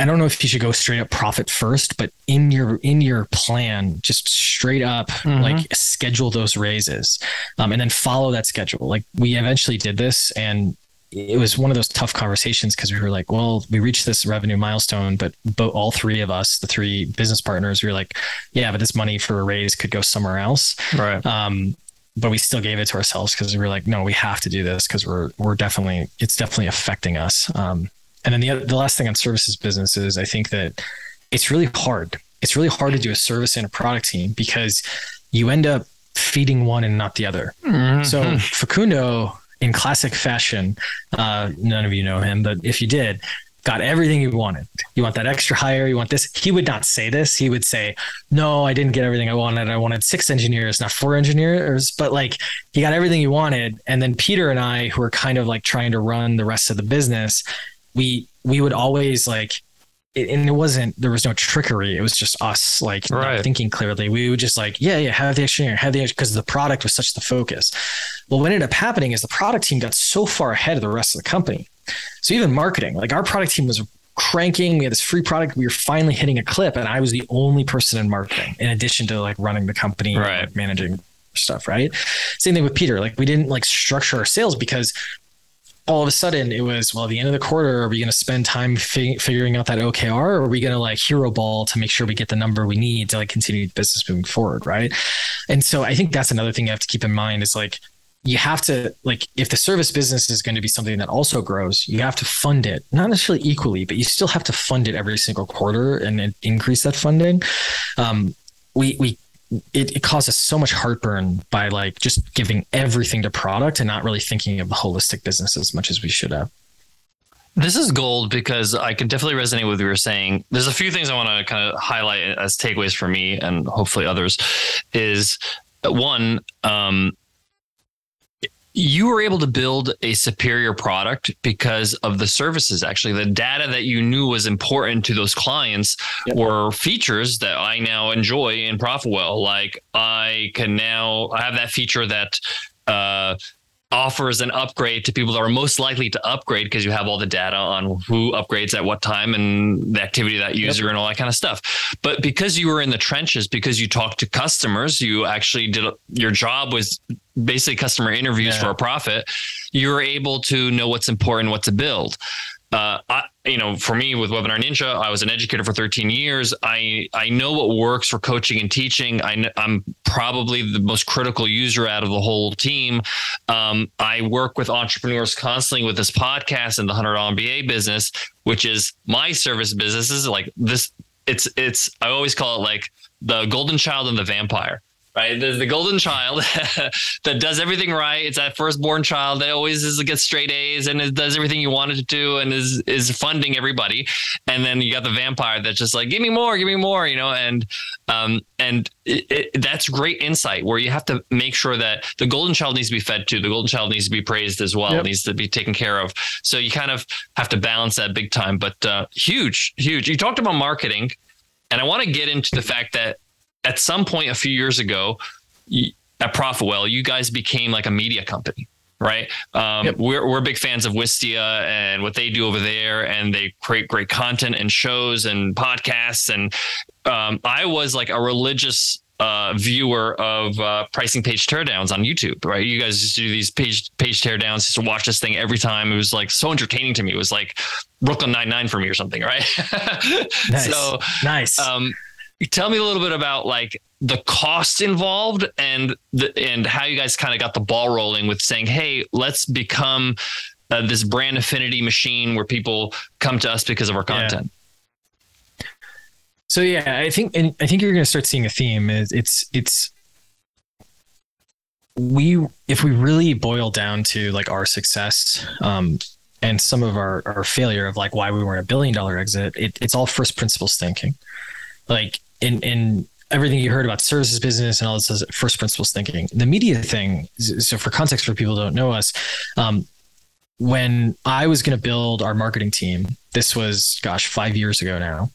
I don't know if you should go straight up profit first, but in your in your plan, just straight up mm-hmm. like schedule those raises, um, and then follow that schedule. Like we eventually did this, and it was one of those tough conversations because we were like, well, we reached this revenue milestone, but but all three of us, the three business partners, we were like, yeah, but this money for a raise could go somewhere else. Right. Um, but we still gave it to ourselves because we were like, no, we have to do this because we're we're definitely it's definitely affecting us. Um, and then the the last thing on services business is I think that it's really hard. It's really hard to do a service and a product team because you end up feeding one and not the other. Mm-hmm. So Facundo in classic fashion, uh, none of you know him, but if you did, got everything you wanted. You want that extra hire, you want this. He would not say this. He would say, No, I didn't get everything I wanted. I wanted six engineers, not four engineers. But like he got everything he wanted. And then Peter and I, who are kind of like trying to run the rest of the business, we we would always like it, and it wasn't there was no trickery. It was just us like right. thinking clearly. We would just like yeah yeah have the engineer have the because the product was such the focus. Well what ended up happening is the product team got so far ahead of the rest of the company. So even marketing like our product team was cranking. We had this free product. We were finally hitting a clip and i was the only person in marketing in addition to like running the company right. and, managing stuff right? Same thing with peter. Like we didn't like structure our sales because all of a sudden it was well at the end of the quarter are we going to spend time fig- figuring out that okr or are we going to like hero ball to make sure we get the number we need to like continue the business moving forward right? And so i think that's another thing you have to keep in mind is like you have to like if the service business is going to be something that also grows you have to fund it not necessarily equally but you still have to fund it every single quarter and increase that funding. Um, we we it, it causes so much heartburn by like just giving everything to product and not really thinking of the holistic business as much as we should have. This is gold because I can definitely resonate with what you're saying. There's a few things I want to kind of highlight as takeaways for me and hopefully others. Is one, um, you were able to build a superior product because of the services actually the data that you knew was important to those clients yep. were features that i now enjoy in ProfitWell like i can now i have that feature that uh, offers an upgrade to people that are most likely to upgrade because you have all the data on who upgrades at what time and the activity of that user yep. and all that kind of stuff. But because you were in the trenches, because you talked to customers, you actually did your job was basically customer interviews yeah. for a profit. You were able to know what's important, what to build uh, I, you know, for me with Webinar Ninja, I was an educator for 13 years. I I know what works for coaching and teaching. I, am probably the most critical user out of the whole team. Um, I work with entrepreneurs constantly with this podcast and the hundred MBA business, which is my service businesses. Like this, it's it's I always call it like the golden child and the vampire right? There's the golden child that does everything right. It's that firstborn child that always is gets straight A's and it does everything you want it to do and is is funding everybody. And then you got the vampire that's just like, give me more, give me more, you know. And um and it, it, that's great insight where you have to make sure that the golden child needs to be fed too. The golden child needs to be praised as well. Yep. Needs to be taken care of. So you kind of have to balance that big time. But uh, huge, huge. You talked about marketing. And I want to get into the fact that at some point a few years ago at ProfitWell, you guys became like a media company, right? Um, yep. We're we're big fans of Wistia and what they do over there, and they create great content and shows and podcasts. And um, I was like a religious uh, viewer of uh, pricing page teardowns on YouTube, right? You guys just do these page page teardowns, just to watch this thing every time. It was like so entertaining to me. It was like Brooklyn Nine Nine for me or something, right? nice. So nice. Um, tell me a little bit about like the costs involved and the and how you guys kind of got the ball rolling with saying, hey, let's become uh, this brand affinity machine where people come to us because of our content. Yeah. So yeah, I think and I think you're going to start seeing a theme. Is it's it's we if we really boil down to like our success um, and some of our our failure of like why we weren't a billion dollar exit, it, it's all first principles thinking. Like in in everything you heard about services business and all this first principles thinking. The media thing. So for context, for people who don't know us, um, when I was going to build our marketing team, this was gosh five years ago now.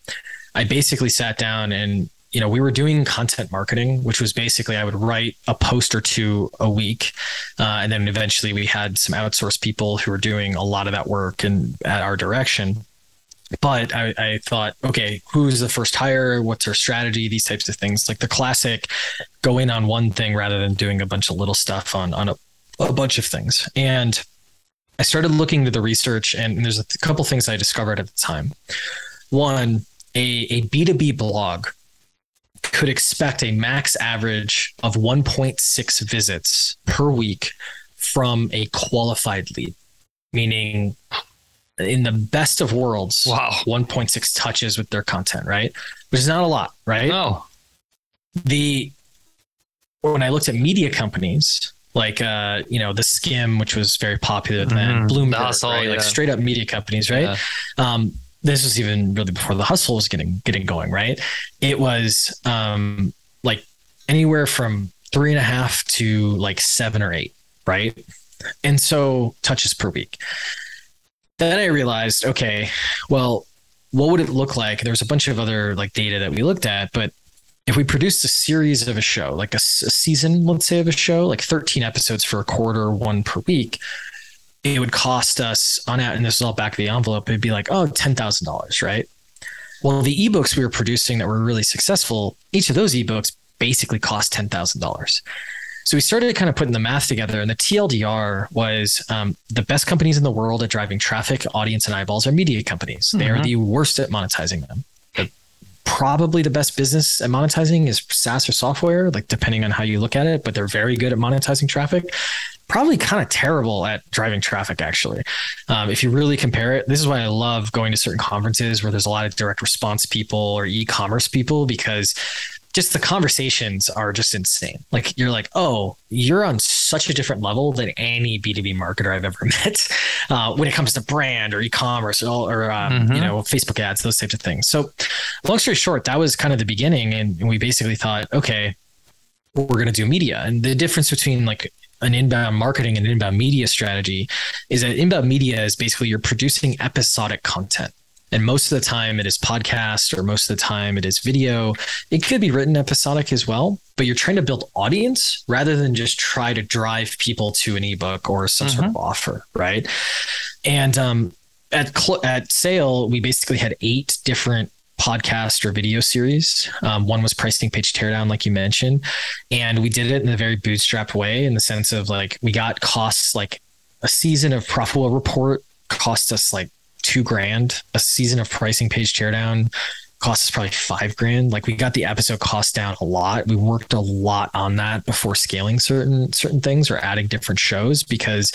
I basically sat down and you know, we were doing content marketing, which was basically I would write a post or two a week, uh, and then eventually we had some outsourced people who were doing a lot of that work and at our direction. But I, I thought, okay, who's the first hire? What's our strategy? These types of things, like the classic, go in on one thing rather than doing a bunch of little stuff on on a, a bunch of things. And I started looking to the research, and there's a couple things I discovered at the time. One, a a B2B blog could expect a max average of 1.6 visits per week from a qualified lead, meaning in the best of worlds, wow, 1.6 touches with their content, right? Which is not a lot, right? No. The when I looked at media companies like uh, you know, the Skimm, which was very popular then, mm-hmm. Bloomberg, hustle, right? Yeah. Like straight up media companies, right? Yeah. Um, this was even really before the hustle was getting getting going, right? It was um, like anywhere from three and a half to like seven or eight, right? And so touches per week. Then I realized, okay, well, what would it look like? There's a bunch of other like data that we looked at, but if we produced a series of a show, like a, a season, let's say, of a show, like 13 episodes for a quarter, one per week, it would cost us on out, and this is all back of the envelope, it'd be like, oh, $10,000, right? Well, the ebooks we were producing that were really successful, each of those ebooks basically cost $10,000. So we started kind of putting the math together, and the TLDR was um, the best companies in the world at driving traffic, audience, and eyeballs are media companies. Mm-hmm. They are mm-hmm. the worst at monetizing them. probably the best business at monetizing is SaaS or software, like depending on how you look at it, but they're very good at monetizing traffic probably kind of terrible at driving traffic actually um, if you really compare it this is why i love going to certain conferences where there's a lot of direct response people or e-commerce people because just the conversations are just insane like you're like oh you're on such a different level than any b2b marketer i've ever met uh, when it comes to brand or e-commerce or, or um, mm-hmm. you know facebook ads those types of things so long story short that was kind of the beginning and we basically thought okay we're going to do media and the difference between like an inbound marketing and inbound media strategy is that inbound media is basically you're producing episodic content. And most of the time it is podcast or most of the time it is video. It could be written episodic as well, but you're trying to build audience rather than just try to drive people to an ebook or some mm-hmm. sort of mm-hmm. offer, right? And um, at cl- at Sale, we basically had eight different podcast or video series. Um, one was pricing page teardown, like you mentioned, and we did it in a very bootstrap way in the sense of like we got costs like a season of ProfitWell Report cost us like two grand. A season of pricing page teardown cost us probably five grand. Like we got the episode cost down a lot. We worked a lot on that before scaling certain certain things or adding different shows because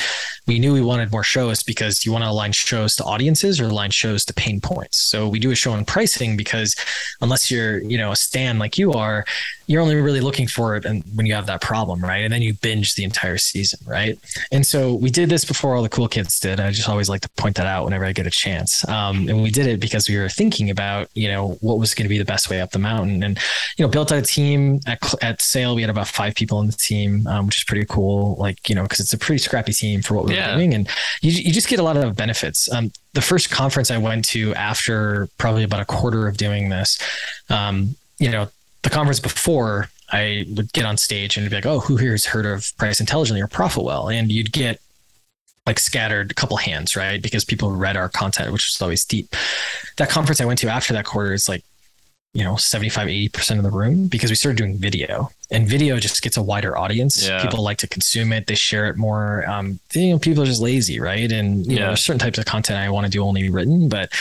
we knew we wanted more shows because you want to align shows to audiences or align shows to pain points. So we do a show on pricing because unless you're, you know, a stan like you are, you're only really looking for it and when you have that problem, right? And then you binge the entire season, right? And so we did this before all the cool kids did. I just always like to point that out whenever I get a chance. Um, and we did it because we were thinking about, you know, what was going to be the best way up the mountain. And you know, built out a team at at Sale. We had about five people on the team, um, which is pretty cool. Like you know, because it's a pretty scrappy team for what we yeah. Doing, and you you just get a lot of benefits. Um, the first conference I went to after probably about a quarter of doing this, um, you know, the conference before, I would get on stage and be like, "Oh, who here has heard of Price Intelligently or ProfitWell?" And you'd get like scattered a couple hands, right? Because people read our content, which was always deep. That conference I went to after that quarter is like, you know, 75, 80% of the room because we started doing video and video just gets a wider audience. Yeah. People like to consume it. They share it more. Um, you know, people are just lazy, right? And, you yeah. know, there's certain types of content I want to do only written, but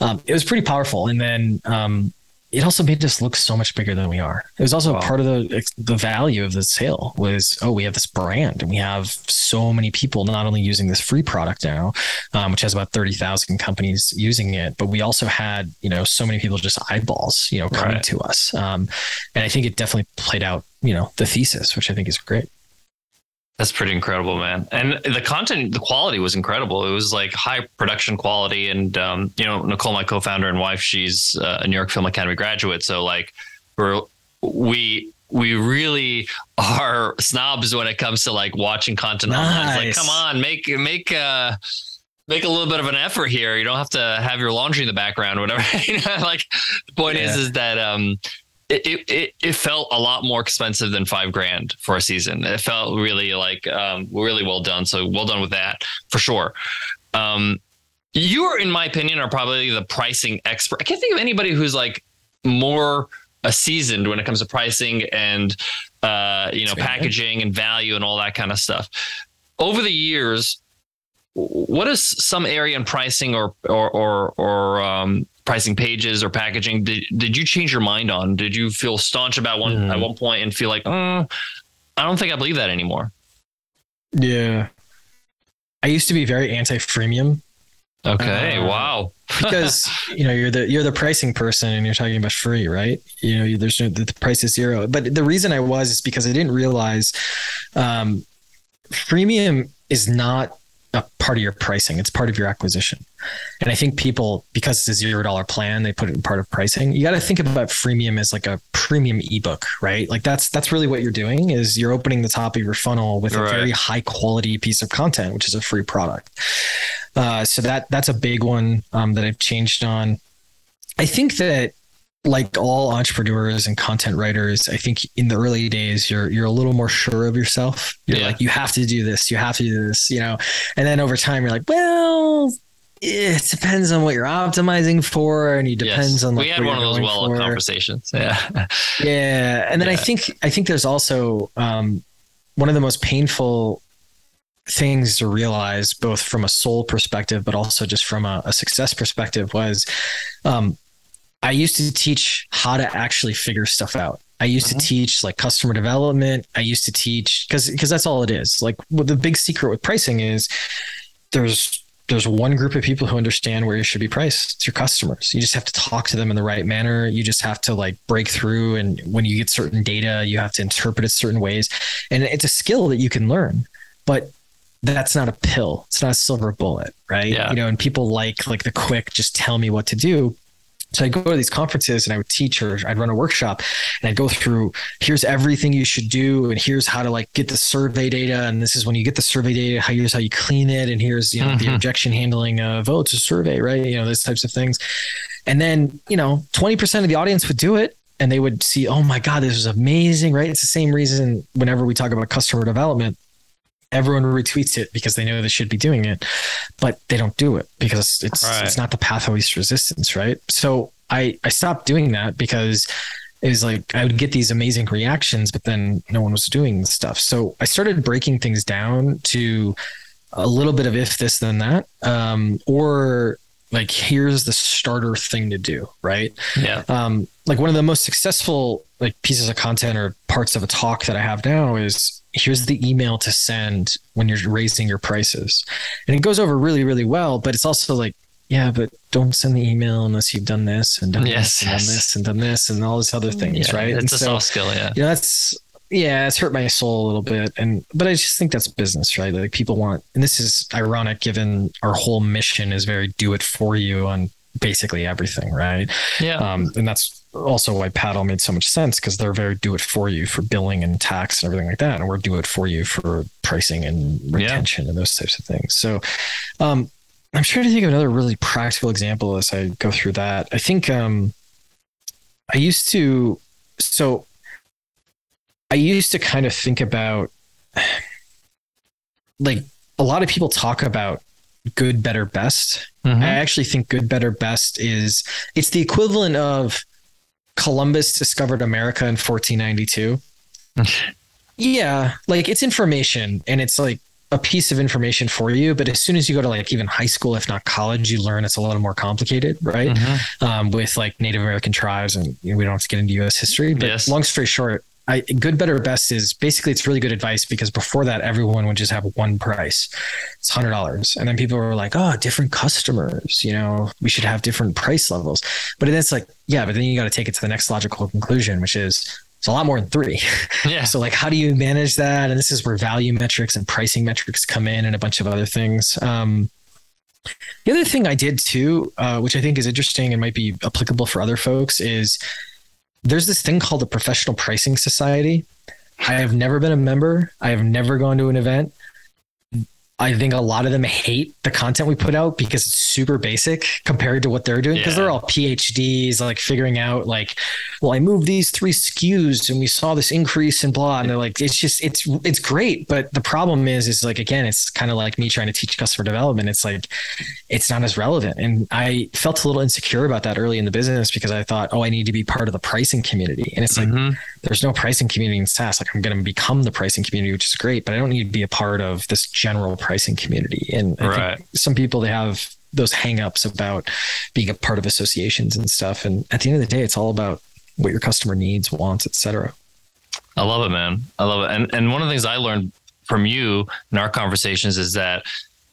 um, it was pretty powerful. And then, um, it also made us look so much bigger than we are. It was also Wow. part of the the value of the sale was oh we have this brand and we have so many people not only using this free product now, um, which has about thirty thousand companies using it, but we also had you know so many people just eyeballs you know coming Right. to us, um, and I think it definitely played out you know the thesis, which I think is great. That's pretty incredible, man. And the content, the quality was incredible. It was like high production quality. And, um, you know, Nicole, my co founder and wife, she's uh, a New York Film Academy graduate. So, like, we're, we, we really are snobs when it comes to like watching content online. It's like, come on, make, make, uh, make a little bit of an effort here. You don't have to have your laundry in the background, or whatever. you know, like the point is, is that, um, it, it, it, felt a lot more expensive than five grand for a season. It felt really like um, really well done. So well done with that for sure. Um, you are, in my opinion, are probably the pricing expert. I can't think of anybody who's like more uh, seasoned when it comes to pricing and uh, you know packaging and value and all that kind of stuff. Over the years, what is some area in pricing or or or, or um, pricing pages or packaging did, did you change your mind on? Did you feel staunch about one Hmm. at one point and feel like, uh, I don't think I believe that anymore? Yeah, I used to be very anti freemium Okay, Uh, wow. because you know you're the you're the pricing person and you're talking about free right you know there's no the price is zero but the reason i was is because i didn't realize um freemium is not a part of your pricing. It's part of your acquisition. And i think people because it's a zero dollar plan they put it in part of pricing. You got to think about freemium as like a premium ebook right? Like that's that's really what you're doing is you're opening the top of your funnel with a very high quality piece of content which is a free product. Uh, so that that's a big one um, that I've changed on. I think that like all entrepreneurs and content writers, I think in the early days you're you're a little more sure of yourself. You're Yeah. like you have to do this, you have to do this, you know. And then over time you're like, well, it depends on what you're optimizing for, and it depends yes. on like we had one of those well for. conversations. Yeah. Yeah, and then I think I think there's also um, one of the most painful things to realize, both from a soul perspective, but also just from a, a success perspective, was um, I used to teach how to actually figure stuff out. I used Mhm. to teach like customer development. I used to teach because because that's all it is. Like what the big secret with pricing is there's there's one group of people who understand where you should be priced. It's your customers. You just have to talk to them in the right manner. You just have to like break through. And when you get certain data, you have to interpret it certain ways. And it's a skill that you can learn, but that's not a pill. It's not a silver bullet, right? Yeah. You know, and people like like the quick, just tell me what to do. So I'd go to these conferences and I would teach or I'd run a workshop and I'd go through here's everything you should do and here's how to like get the survey data and this is when you get the survey data how here's how you clean it and here's you know the Mhm. objection handling of oh it's a survey right? You know those types of things. And then you know 20% of the audience would do it and they would see oh my god this is amazing right? It's the same reason whenever we talk about customer development everyone retweets it because they know they should be doing it but they don't do it because it's Right. it's not the path of least resistance right so i i stopped doing that because it was like i would get these amazing reactions but then no one was doing the stuff so i started breaking things down to a little bit of if this then that um or like here's the starter thing to do right Yeah. um, like one of the most successful like pieces of content or parts of a talk that I have now is here's the email to send when you're raising your prices, and it goes over really really well. But it's also like yeah, but don't send the email unless you've done this and done Yes, this and yes. done this and done this and all these other things, Yeah, right? It's and a soft skill. Yeah. you know that's yeah it's hurt my soul a little bit and but i just think that's business right like people want and this is ironic given our whole mission is very do it for you on basically everything right Yeah. um, and that's also why paddle made so much sense because they're very do it for you for billing and tax and everything like that and we're do it for you for pricing and retention and those types of things so um, i'm trying to think of another really practical example as i go through that i think um, i used to so I used to kind of think about like a lot of people talk about good, better, best. Mhm. I actually think good, better, best is it's the equivalent of Columbus discovered America in 1492. yeah, like it's information and it's like a piece of information for you, but as soon as you go to like even high school, if not college, you learn it's a little more complicated, right? Mm-hmm. Um, with like Native American tribes, and you know, we don't have to get into U.S. history. But yes. long story short, I, good, better, best is basically it's really good advice because before that, everyone would just have one price. It's hundred dollars, and then people were like, "Oh, different customers, you know, we should have different price levels." But then it's like, yeah, but then you got to take it to the next logical conclusion, which is it's a lot more than three. Yeah. so like, how do you manage that? And this is where value metrics and pricing metrics come in, and a bunch of other things. Um, the other thing I did too, uh, which I think is interesting and might be applicable for other folks, is there's this thing called the Professional Pricing Society. I have never been a member. I have never gone to an event. I think a lot of them hate the content we put out because it's super basic compared to what they're doing because yeah. they're all PhDs, like figuring out like, well, I moved these three SKUs and we saw this increase in blah. And they're like, it's just it's it's great, but the problem is is like again, it's kind of like me trying to teach customer development. It's like it's not as relevant, and I felt a little insecure about that early in the business because I thought, oh, I need to be part of the pricing community, and it's like mm-hmm. There's no pricing community in SaaS. Like I'm going to become the pricing community, which is great, but I don't need to be a part of this general pricing community. And right. some people they have those hangups about being a part of associations and stuff. And at the end of the day, it's all about what your customer needs, wants, etc. I love it, man. I love it. And and one of the things I learned from you in our conversations is that,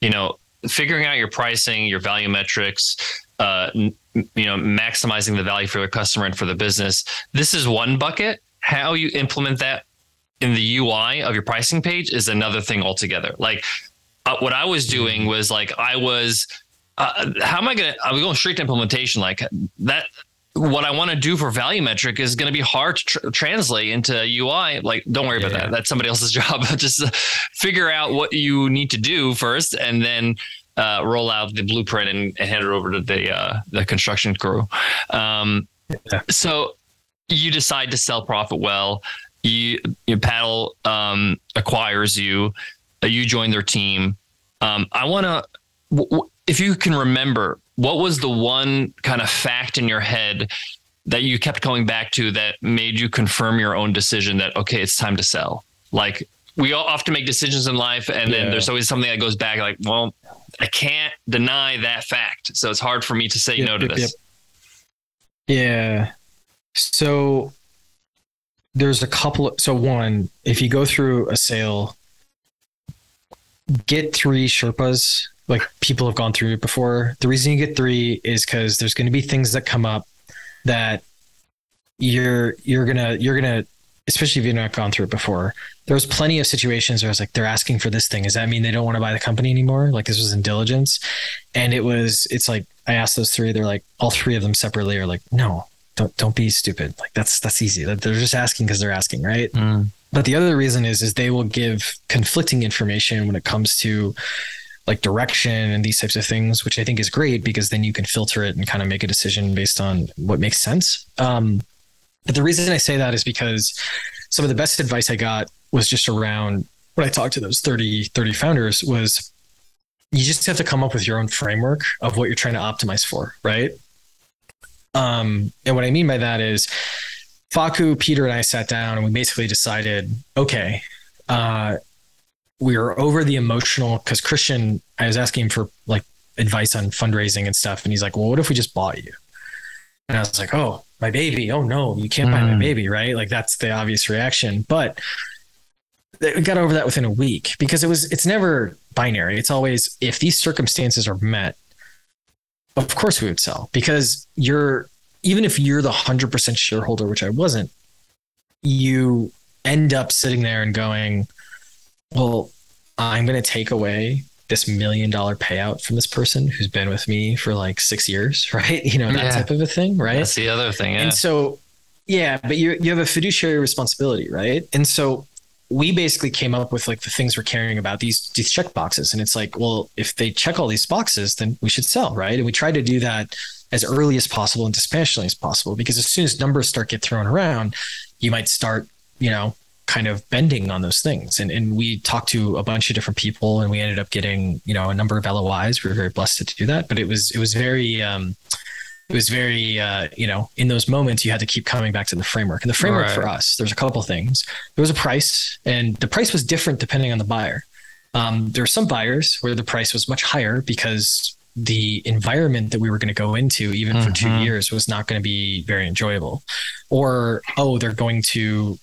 you know, figuring out your pricing, your value metrics, uh, you know, maximizing the value for the customer and for the business. This is one bucket. How you implement that in the UI of your pricing page is another thing altogether. Like uh, what I was doing was like I was. Uh, how am I gonna? I'm going straight to implementation. Like that. What I want to do for value metric is going to be hard to tr- translate into UI. Like, don't worry yeah, about that. That's somebody else's job. Just figure out what you need to do first, and then uh, roll out the blueprint and, and, hand it over to the uh, the construction crew. Um, yeah. So you decide to sell ProfitWell. You, you paddle um, acquires you you join their team. Um, I want to, w- if you can remember, what was the one kind of fact in your head that you kept going back to that made you confirm your own decision that okay, it's time to sell? Like we all often make decisions in life, and yeah. then there's always something that goes back. Like, well, I can't deny that fact, so it's hard for me to say yep, no to yep, this. Yep. Yeah. So there's a couple. Of, so one, if you go through a sale get three Sherpas. Like people have gone through it before. The reason you get three is because there's going to be things that come up that you're you're gonna you're gonna especially if you've not gone through it before. There was plenty of situations where I was like, they're asking for this thing. Does that mean they don't want to buy the company anymore? Like this was in diligence. And it was, it's like, I asked those three, they're like, all three of them separately are like, no, don't, don't be stupid. Like that's, that's easy. They're just asking because they're asking. Right. Mm. But the other reason is is they will give conflicting information when it comes to like direction and these types of things, which I think is great because then you can filter it and kind of make a decision based on what makes sense. Um, but the reason I say that is because some of the best advice I got was just around when I talked to those 30, 30 founders was you just have to come up with your own framework of what you're trying to optimize for, right? Um, and what I mean by that is Faku, Peter, and I sat down and we basically decided, okay, uh, we are over the emotional because Christian, I was asking for like advice on fundraising and stuff, and he's like, "Well, what if we just bought you?" And I was like, "Oh, my baby! Oh no, you can't mm. buy my hmm. baby, right?" Like that's the obvious reaction, but we got over that within a week because it was it's never binary. It's always if these circumstances are met, of course we would sell because you're even if you're the 100% shareholder, which I wasn't, you end up sitting there and going, well, I'm going to take away this million dollar payout from this person who's been with me for like six years, right? You know, that yeah. type of a thing, right? That's the other thing. Yeah. And so, yeah, but you you have a fiduciary responsibility, right? And so we basically came up with like the things we're caring about these these check boxes, and it's like, well, if they check all these boxes, then we should sell, right? And we tried to do that as early as possible and dispassionately as possible because as soon as numbers start get thrown around you might start you know kind of bending on those things. And and we talked to a bunch of different people and we ended up getting you know a number of LOIs we were very blessed to do that. But it was it was very um it was very uh, you know in those moments you had to keep coming back to the framework and the framework right. for us there's a couple things there was a price and the price was different depending on the buyer Um, there were some buyers where the price was much higher because the environment that we were going to go into, even for two Mhm. years, was not going to be very enjoyable. Or, oh, they're going to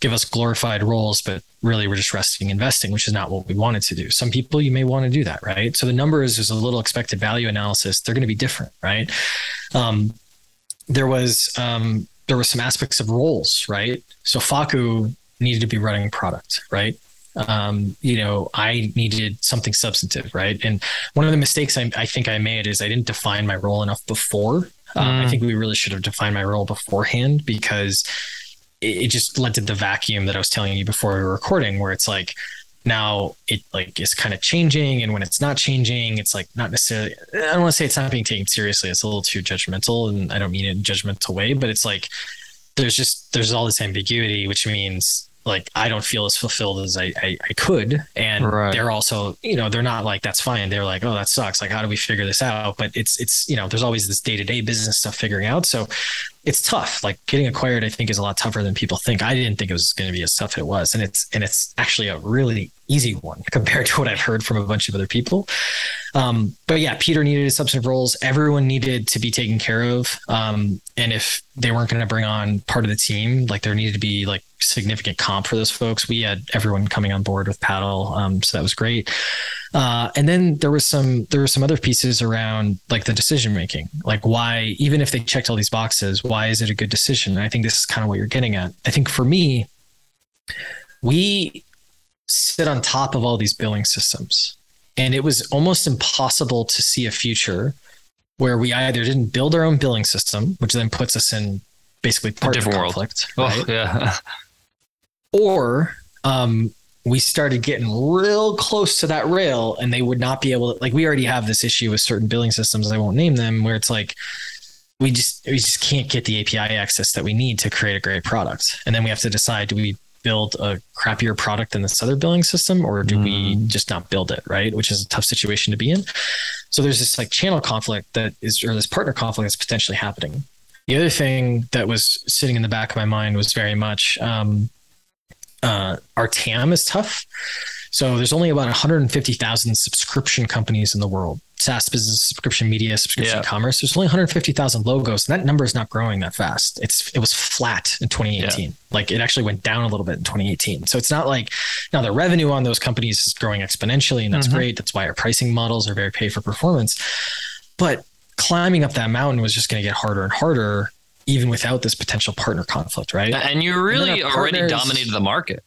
give us glorified roles, but really we're just resting investing, which is not what we wanted to do. Some people you may want to do that, right? So the numbers is a little expected value analysis. They're going to be different, right? Um, there was um, there were some aspects of roles, right? So Faku needed to be running product, right? Um, you know, I needed something substantive, right? And one of the mistakes I, I think I made is I didn't define my role enough before. Um, I Mm. think we really should have defined my role beforehand because it, it just led to the vacuum that I was telling you before we were recording, where it's like now it like is kind of changing, and when it's not changing, it's like not necessarily. I don't want to say it's not being taken seriously. It's a little too judgmental, and I don't mean it in a judgmental way, but it's like there's just there's all this ambiguity, which means like I don't feel as fulfilled as I I, I could, and Right. they're also you know they're not like that's fine. They're like oh that sucks. Like how do we figure this out? But it's it's you know there's always this day to day business stuff figuring out. So it's tough. Like getting acquired, I think is a lot tougher than people think. I didn't think it was going to be as tough as it was, and it's and it's actually a really easy one compared to what I've heard from a bunch of other people. Um, but yeah, Peter needed substantive roles. Everyone needed to be taken care of. Um, and if they weren't going to bring on part of the team, like there needed to be like significant comp for those folks. We had everyone coming on board with paddle. Um, so that was great. Uh, and then there was some there were some other pieces around like the decision making, like why even if they checked all these boxes, why is it a good decision? And I think this is kind of what you're getting at. I think for me, we sit on top of all these billing systems, and it was almost impossible to see a future where we either didn't build our own billing system, which then puts us in basically partner different world. conflict, right? Oh, yeah. or um, we started getting real close to that rail and they would not be able to like we already have this issue with certain billing systems i won't name them where it's like we just we just can't get the api access that we need to create a great product and then we have to decide do we build a crappier product than this other billing system or do we just not build it right which is a tough situation to be in so there's this like channel conflict that is or this partner conflict that's potentially happening the other thing that was sitting in the back of my mind was very much um, uh, our TAM is tough. So there's only about 150,000 subscription companies in the world. SaaS business, subscription media, subscription Yeah. commerce. There's only 150,000 logos, and that number is not growing that fast. It's it was flat in 2018. Like it actually went down a little bit in 2018. So it's not like now the revenue on those companies is growing exponentially, and that's Mhm. great. That's why our pricing models are very pay for performance. But climbing up that mountain was just going to get harder and harder, even without this potential partner conflict, right? And you really our already dominated the market.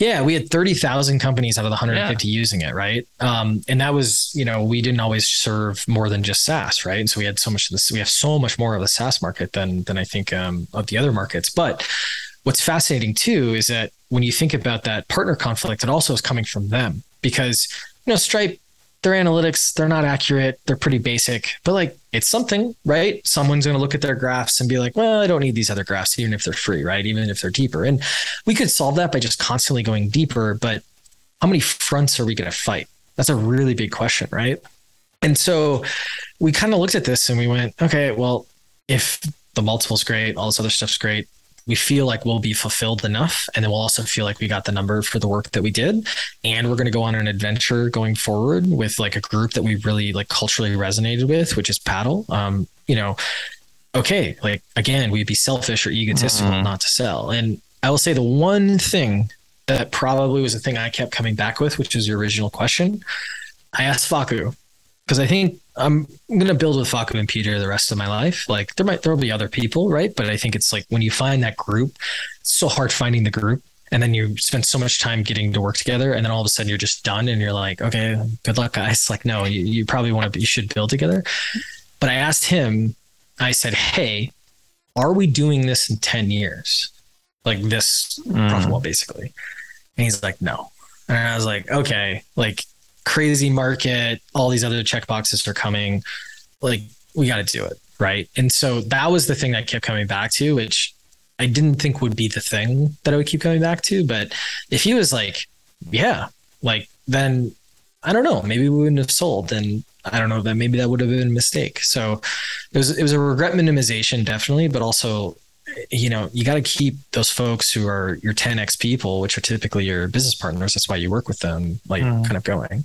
Yeah, we had 30,000 companies out of the 150 using it, right? Um, and that was, you know, we didn't always serve more than just SaaS, right? And so we had so much of this, we have so much more of the SaaS market than than I think um, of the other markets. But what's fascinating too is that when you think about that partner conflict, it also is coming from them because, you know, Stripe, their analytics, they're not accurate, they're pretty basic, but like it's something, right? Someone's going to look at their graphs and be like, well, I don't need these other graphs, even if they're free, right? Even if they're deeper. And we could solve that by just constantly going deeper, but how many fronts are we going to fight? That's a really big question, right? And so we kind of looked at this and we went, okay, well, if the multiple's great, all this other stuff's great, we feel like we'll be fulfilled enough. And then we'll also feel like we got the number for the work that we did. And we're going to go on an adventure going forward with like a group that we really like culturally resonated with, which is paddle. Um, you know, okay, like again, we'd be selfish or egotistical Mhm. not to sell. And I will say the one thing that probably was the thing I kept coming back with, which was your original question. I asked Faku because I think I'm to build with Faku and Peter the rest of my life. Like there might there will be other people, right? But I think it's like when you find that group, it's so hard finding the group, and then you spend so much time getting to work together, and then all of a sudden you're just done, and you're like, okay, good luck, guys. Like no, you, you probably want to you should build together. But I asked him, I said, hey, are we doing this in ten years? Like this Mm. profitable, basically. And he's like, no. And I was like, okay, like crazy market, all these other check boxes are coming. Like, we got to do it. Right. And so that was the thing I kept coming back to, which I didn't think would be the thing that I would keep coming back to. But if he was like, yeah, like, then I don't know, maybe we wouldn't have sold. And I don't know that maybe that would have been a mistake. So it was, it was a regret minimization, definitely, but also you know, you got to keep those folks who are your 10x people, which are typically your business partners. That's why you work with them, like Mhm. kind of going.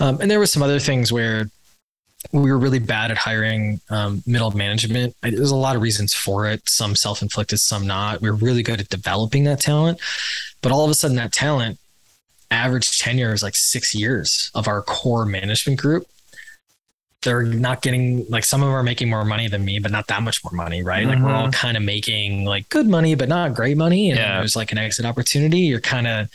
Um, and there was some other things where we were really bad at hiring um, middle management. I, there's a lot of reasons for it. Some self-inflicted, some not. We were really good at developing that talent, but all of a sudden, that talent average tenure is like six years of our core management group. They're not getting like some of them are making more money than me, but not that much more money, right? Like we're all mm-hmm. kind of making like good money, but not great money. And Yeah. there's like an exit opportunity. You're kind of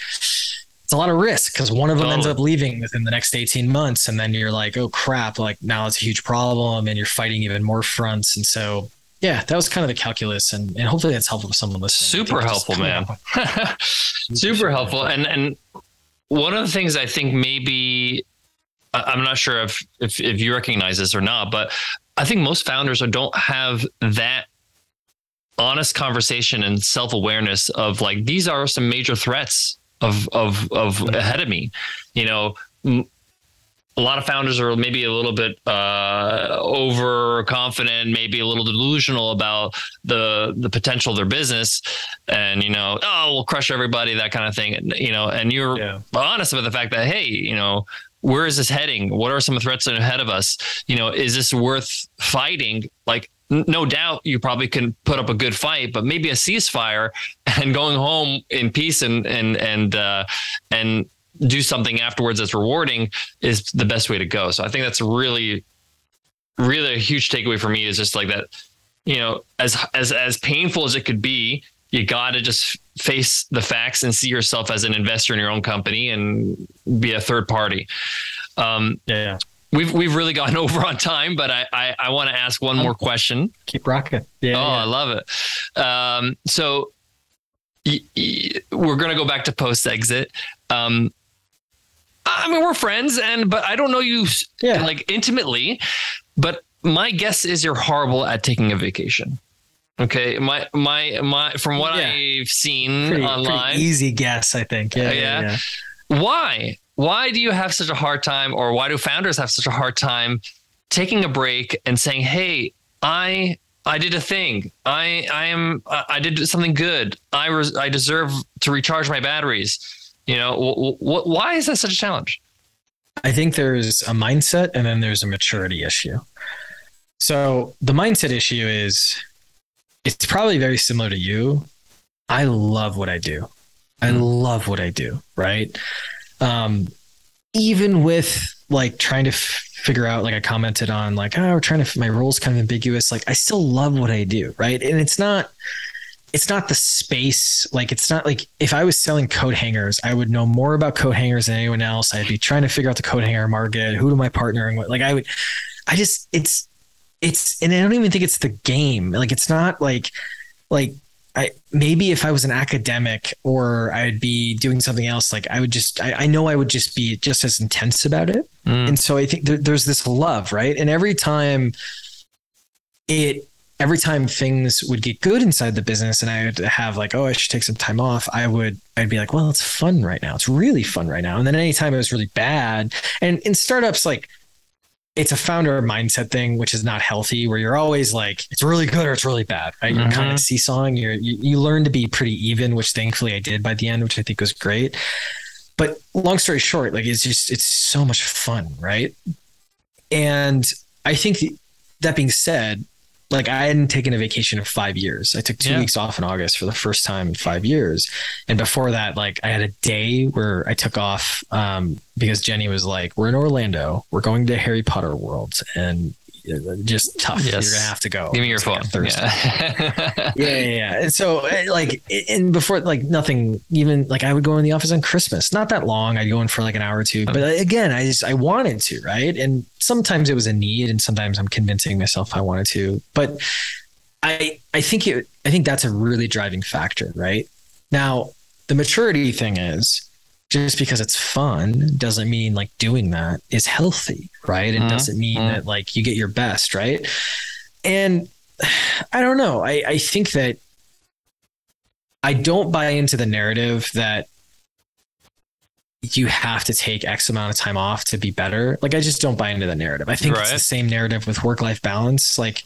it's a lot of risk because one of them ends up leaving within the next 18 months. And then you're like, oh crap, like now it's a huge problem and you're fighting even more fronts. And so yeah, that was kind of the calculus. And, and hopefully that's helpful for someone listening. Super helpful, man. Super helpful. And and one of the things I think maybe I'm not sure if if if you recognize this or not, but I think most founders don't have that honest conversation and self awareness of like these are some major threats of of of ahead of me. You know, a lot of founders are maybe a little bit uh, overconfident, maybe a little delusional about the the potential of their business, and you know, oh, we'll crush everybody, that kind of thing. You know, and you're Yeah. honest about the fact that hey, you know, where is this heading? What are some threats ahead of us? You know, is this worth fighting? Like, no doubt you probably can put up a good fight, but maybe a ceasefire and going home in peace and and and uh, and do something afterwards that's rewarding is the best way to go. So I think that's really, really a huge takeaway for me is just like that, you know, as as as painful as it could be, you got to just face the facts and see yourself as an investor in your own company and be a third party. Um, Yeah. we've we've really gotten over on time, but I I, I want to ask one more question. Keep rocking. Yeah. Oh, yeah. I love it. Um, so y- y- we're gonna go back to post exit. Um, I mean, we're friends, and but I don't know you Yeah. like intimately. But my guess is you're horrible at taking a vacation. Okay, my my my from what Yeah. I've seen Pretty, online, pretty easy guess, I think. Yeah. Yeah. yeah. why why do you have such a hard time or why do founders have such a hard time taking a break and saying hey i i did a thing i i am i did something good i res, i deserve to recharge my batteries you know wh- wh- why is that such a challenge I think there's a mindset and then there's a maturity issue. So the mindset issue is it's probably very similar to you. I love what I do. I Mm. love what I do, right? Um, even with like trying to f- figure out, like I commented on, like, oh, we're trying to, f- my role's kind of ambiguous. Like, I still love what I do, right? And it's not, it's not the space. Like, it's not like if I was selling coat hangers, I would know more about coat hangers than anyone else. I'd be trying to figure out the coat hanger market. Who am I partnering with? Like, I would, I just, it's, it's, and I don't even think it's the game. Like, it's not like, like, I maybe if I was an academic or I'd be doing something else, like I would just, I, I know I would just be just as intense about it. Mm. And so I think there, there's this love, right? And every time it, every time things would get good inside the business and I would have like, oh, I should take some time off, I would, I'd be like, well, it's fun right now. It's really fun right now. And then anytime it was really bad, and in startups, like, it's a founder mindset thing, which is not healthy, where you're always like, it's really good or it's really bad, right? You're kind Mhm. of seesawing. You're, you you learn to be pretty even, which thankfully I did by the end, which I think was great. But long story short, like it's just it's so much fun, right? And I think that being said, like I hadn't taken a vacation in five years. I took two Yeah. weeks off in August for the first time in five years. And before that, like I had a day where I took off um, because Jenny was like, "We're in Orlando. We're going to Harry Potter World, and just tough. Yes. You're gonna have to go. give me your like phone on yeah. yeah, yeah, yeah. And so, uh, like, and before, like, nothing. Even like, I would go in the office on Christmas. Not that long. I'd go in for like an hour or two. But again, I just I wanted to, right? And sometimes it was a need, and sometimes I'm convincing myself I wanted to. But I I think it. I think that's a really driving factor, right? Now, the maturity thing is. Just because it's fun doesn't mean like doing that is healthy, right? It Mhm. doesn't mean Mhm. that like you get your best, right? And I don't know. I, I think that I don't buy into the narrative that you have to take X amount of time off to be better. Like I just don't buy into the narrative. I think it's the same narrative with work life balance. Like,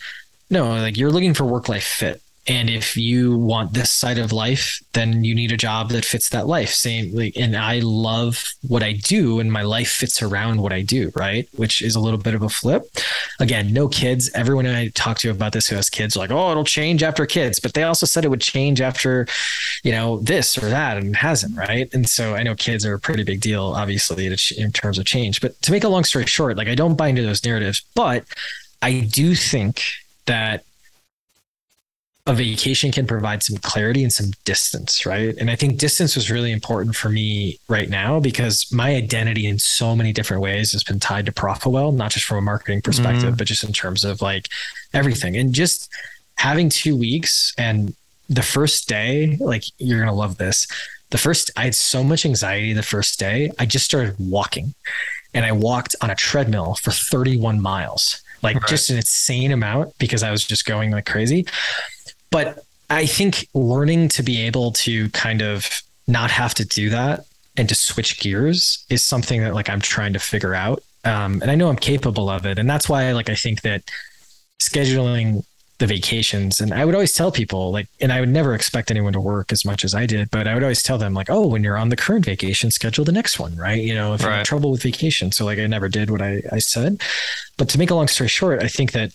no, like you're looking for work life fit. And if you want this side of life, then you need a job that fits that life. Same, like, and I love what I do, and my life fits around what I do, right? Which is a little bit of a flip. Again, no kids. Everyone I talk to about this who has kids, like, oh, it'll change after kids, but they also said it would change after, you know, this or that, and hasn't, right? And so I know kids are a pretty big deal, obviously, in terms of change. But to make a long story short, like I don't buy into those narratives, but I do think that a vacation can provide some clarity and some distance, right? And I think distance was really important for me right now because my identity in so many different ways has been tied to ProfitWell, not just from a marketing perspective, mm. but just in terms of like everything. And just having two weeks and the first day, like you're gonna love this. The first, I had so much anxiety the first day. I just started walking, and I walked on a treadmill for 31 miles, like right. just an insane amount because I was just going like crazy. But I think learning to be able to kind of not have to do that and to switch gears is something that like I'm trying to figure out. Um, and I know I'm capable of it. And that's why like I think that scheduling the vacations and I would always tell people like and I would never expect anyone to work as much as I did, but I would always tell them like, oh, when you're on the current vacation, schedule the next one, right? You know, if right. you're in trouble with vacation. So like I never did what I, I said. But to make a long story short, I think that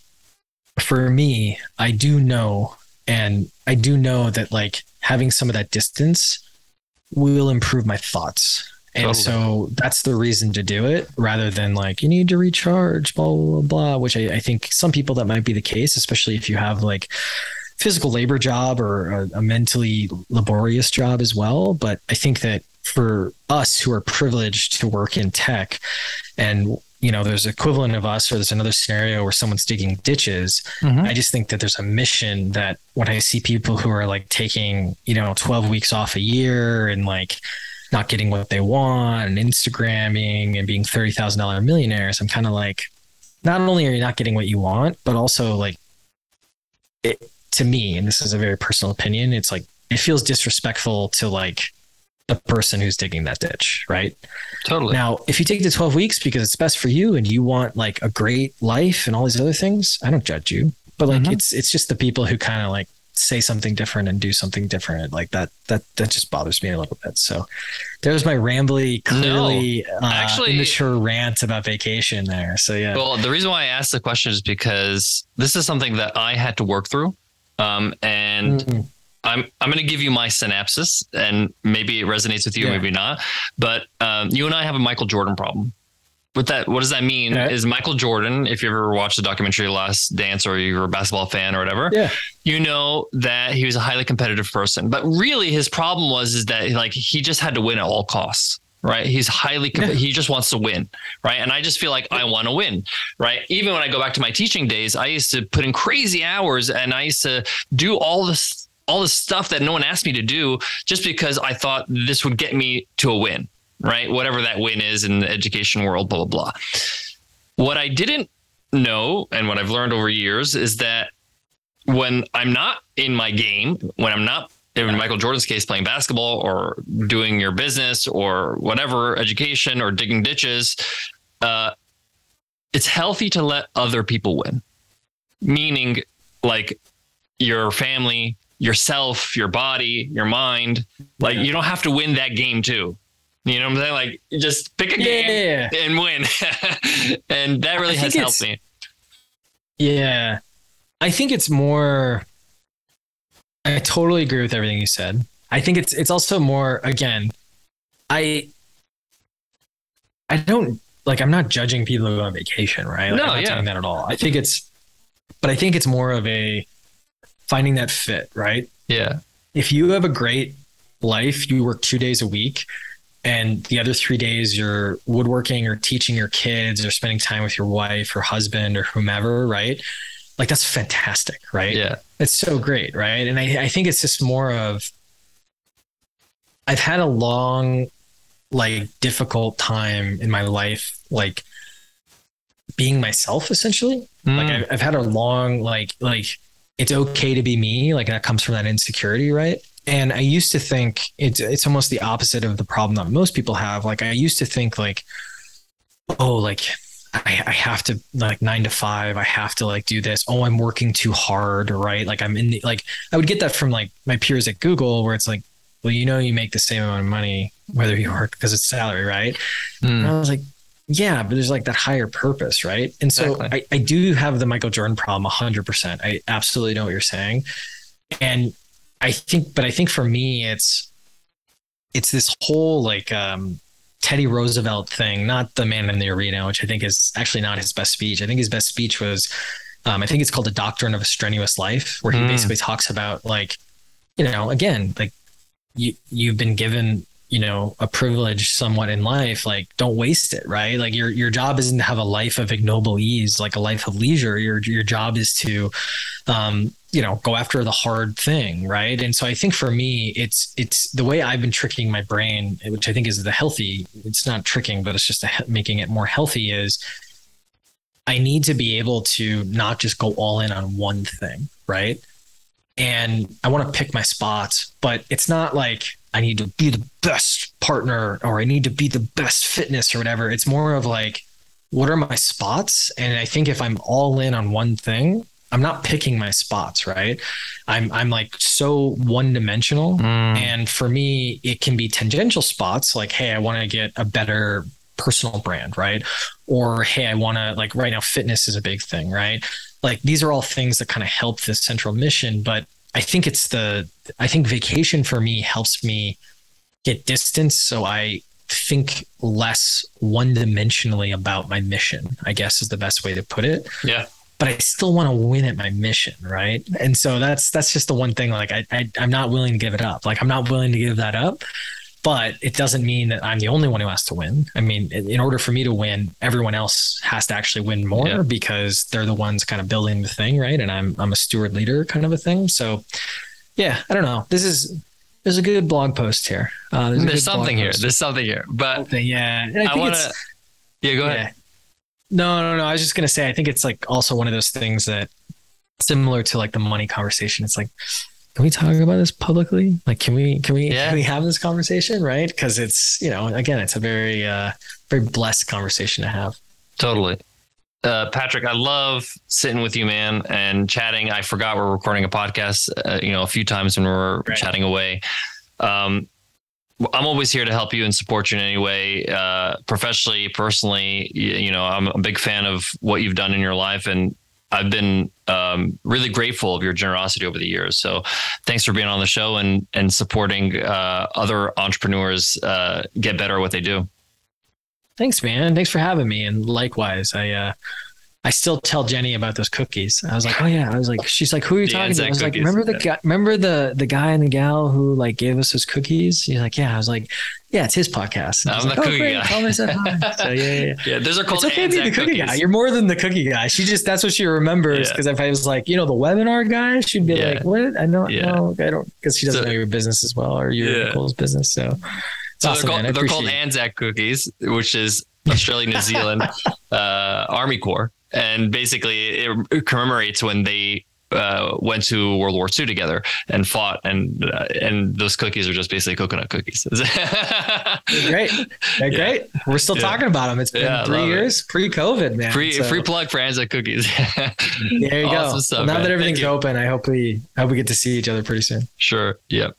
for me, I do know and I do know that like having some of that distance will improve my thoughts. And totally. so that's the reason to do it rather than like you need to recharge, blah, blah, blah, which I, I think some people that might be the case, especially if you have like physical labor job or a, a mentally laborious job as well. But I think that for us who are privileged to work in tech and you know there's equivalent of us or there's another scenario where someone's digging ditches mm-hmm. i just think that there's a mission that when i see people who are like taking you know 12 weeks off a year and like not getting what they want and instagramming and being $30000 millionaires i'm kind of like not only are you not getting what you want but also like it to me and this is a very personal opinion it's like it feels disrespectful to like the person who's digging that ditch, right? Totally. Now, if you take the 12 weeks because it's best for you and you want like a great life and all these other things, I don't judge you. But like mm-hmm. it's it's just the people who kind of like say something different and do something different like that that that just bothers me a little bit. So there's my rambly, clearly no, uh, actually, immature rant about vacation there. So yeah. Well, the reason why I asked the question is because this is something that I had to work through. Um, and mm-hmm I'm I'm going to give you my synopsis, and maybe it resonates with you, yeah. maybe not. But um, you and I have a Michael Jordan problem. With that, what does that mean? Is Michael Jordan, if you ever watched the documentary Last Dance, or you're a basketball fan or whatever, yeah. you know that he was a highly competitive person. But really, his problem was is that like he just had to win at all costs right? He's highly, yeah. he just wants to win, right? And I just feel like I want to win, right? Even when I go back to my teaching days, I used to put in crazy hours and I used to do all this all the stuff that no one asked me to do just because I thought this would get me to a win, right? Whatever that win is in the education world, blah, blah, blah. What I didn't know and what I've learned over years is that when I'm not in my game, when I'm not in Michael Jordan's case, playing basketball or doing your business or whatever, education or digging ditches, uh, it's healthy to let other people win. Meaning, like your family, yourself, your body, your mind. Like you don't have to win that game too. You know what I'm saying? Like just pick a yeah. game and win. and that really has helped me. Yeah. I think it's more I totally agree with everything you said. I think it's it's also more again, I I don't like I'm not judging people who go on vacation, right? Like, no, I'm not yeah. saying that at all. I think it's but I think it's more of a finding that fit, right? Yeah. If you have a great life, you work two days a week, and the other three days you're woodworking or teaching your kids or spending time with your wife or husband or whomever, right? Like that's fantastic, right? Yeah. It's so great, right? And I, I think it's just more of I've had a long, like difficult time in my life, like being myself essentially. Mm. Like I've, I've had a long, like, like it's okay to be me. Like that comes from that insecurity, right? And I used to think it's it's almost the opposite of the problem that most people have. Like I used to think like, oh, like I, I have to like nine to five. I have to like do this. Oh, I'm working too hard, right? Like I'm in the like I would get that from like my peers at Google, where it's like, well, you know, you make the same amount of money whether you work because it's salary, right? And I mm. was like, yeah, but there's like that higher purpose, right? And so Exactly. I, I do have the Michael Jordan problem 100%. I absolutely know what you're saying. And I think, but I think for me, it's, it's this whole like, um, Teddy Roosevelt thing, not the man in the arena, which I think is actually not his best speech. I think his best speech was, um, I think it's called the doctrine of a strenuous life, where he Mm. basically talks about like, you know, again, like you, you've been given you know a privilege somewhat in life like don't waste it right? Like your your job isn't to have a life of ignoble ease like a life of leisure. Your your job is to um you know go after the hard thing right? And so i think for me it's it's the way i've been tricking my brain which i think is the healthy it's not tricking but it's just a, making it more healthy is i need to be able to not just go all in on one thing right? And I want to pick my spots, but it's not like I need to be the best partner or I need to be the best fitness or whatever. It's more of like, what are my spots? And I think if I'm all in on one thing, I'm not picking my spots, right? I'm I'm like so one dimensional. Mm. And for me, it can be tangential spots like, hey, I want to get a better personal brand, right? Or hey, I want to like right now fitness is a big thing, right? Like these are all things that kind of help this central mission, but I think it's the I think vacation for me helps me get distance so I think less one-dimensionally about my mission, I guess is the best way to put it Yeah. but I still want to win at my mission, right? And so that's that's just the one thing. Like I, I I'm not willing to give it up. Like I'm not willing to give that up. But it doesn't mean that I'm the only one who has to win. I mean, in order for me to win, everyone else has to actually win more Yeah. because they're the ones kind of building the thing, right? And I'm I'm a steward leader kind of a thing. So, yeah, I don't know. This is there's a good blog post here. Uh, There's blog something here. post. There's something here. But something, yeah. And I I want to. Yeah, go ahead. yeah. No, no, no. I was just gonna say, I think it's like also one of those things that similar to like the money conversation. It's like, can we talk about this publicly? Like, can we, can we, Yeah. can we have this conversation? Right? Because it's, you know, again, it's a very, uh, very blessed conversation to have. Totally. Uh, Patrick, I love sitting with you, man, and chatting. I forgot we're recording a podcast, uh, you know, a few times when we we're Right. chatting away. Um, I'm always here to help you and support you in any way, uh, professionally, personally. You, you know, I'm a big fan of what you've done in your life, and I've been um, really grateful of your generosity over the years. So, thanks for being on the show and and supporting uh, other entrepreneurs uh, get better at what they do. Thanks, man. Thanks for having me. And likewise, I, uh, I still tell Jenny about those cookies. I was like, oh yeah. I was like, she's like, who are you The talking to? I was like, remember the guy, remember the the guy and the gal who like gave us those cookies? He's like, yeah. I was like, yeah, it's his podcast. And I I'm was the like, cookie great. guy. Tell him I said hi. So yeah, yeah, yeah. Yeah, those are called It's okay to be the cookie cookies. guy. You're more than the cookie guy. She just that's what she remembers. Yeah. Because if I was like, you know, the webinar guy, she'd be Yeah. like, what? I know, Yeah. no, I don't, because she doesn't So- know your business as well or your Yeah. Nicole's business. So So awesome, they're, called, they're called. Anzac cookies, which is Australia New Zealand uh, Army Corps, and basically it commemorates when they uh, went to World War II together and fought, and uh, and those cookies are just basically coconut cookies. They're great. They're Yeah. great. We're still Yeah. talking about them. It's been Yeah, three love it. years pre-COVID, man. free So, free plug for Anzac cookies. There you Awesome go. stuff, Well, now man. that Thank everything's you. open, I hope we I hope we get to see each other pretty soon. sure. Yep.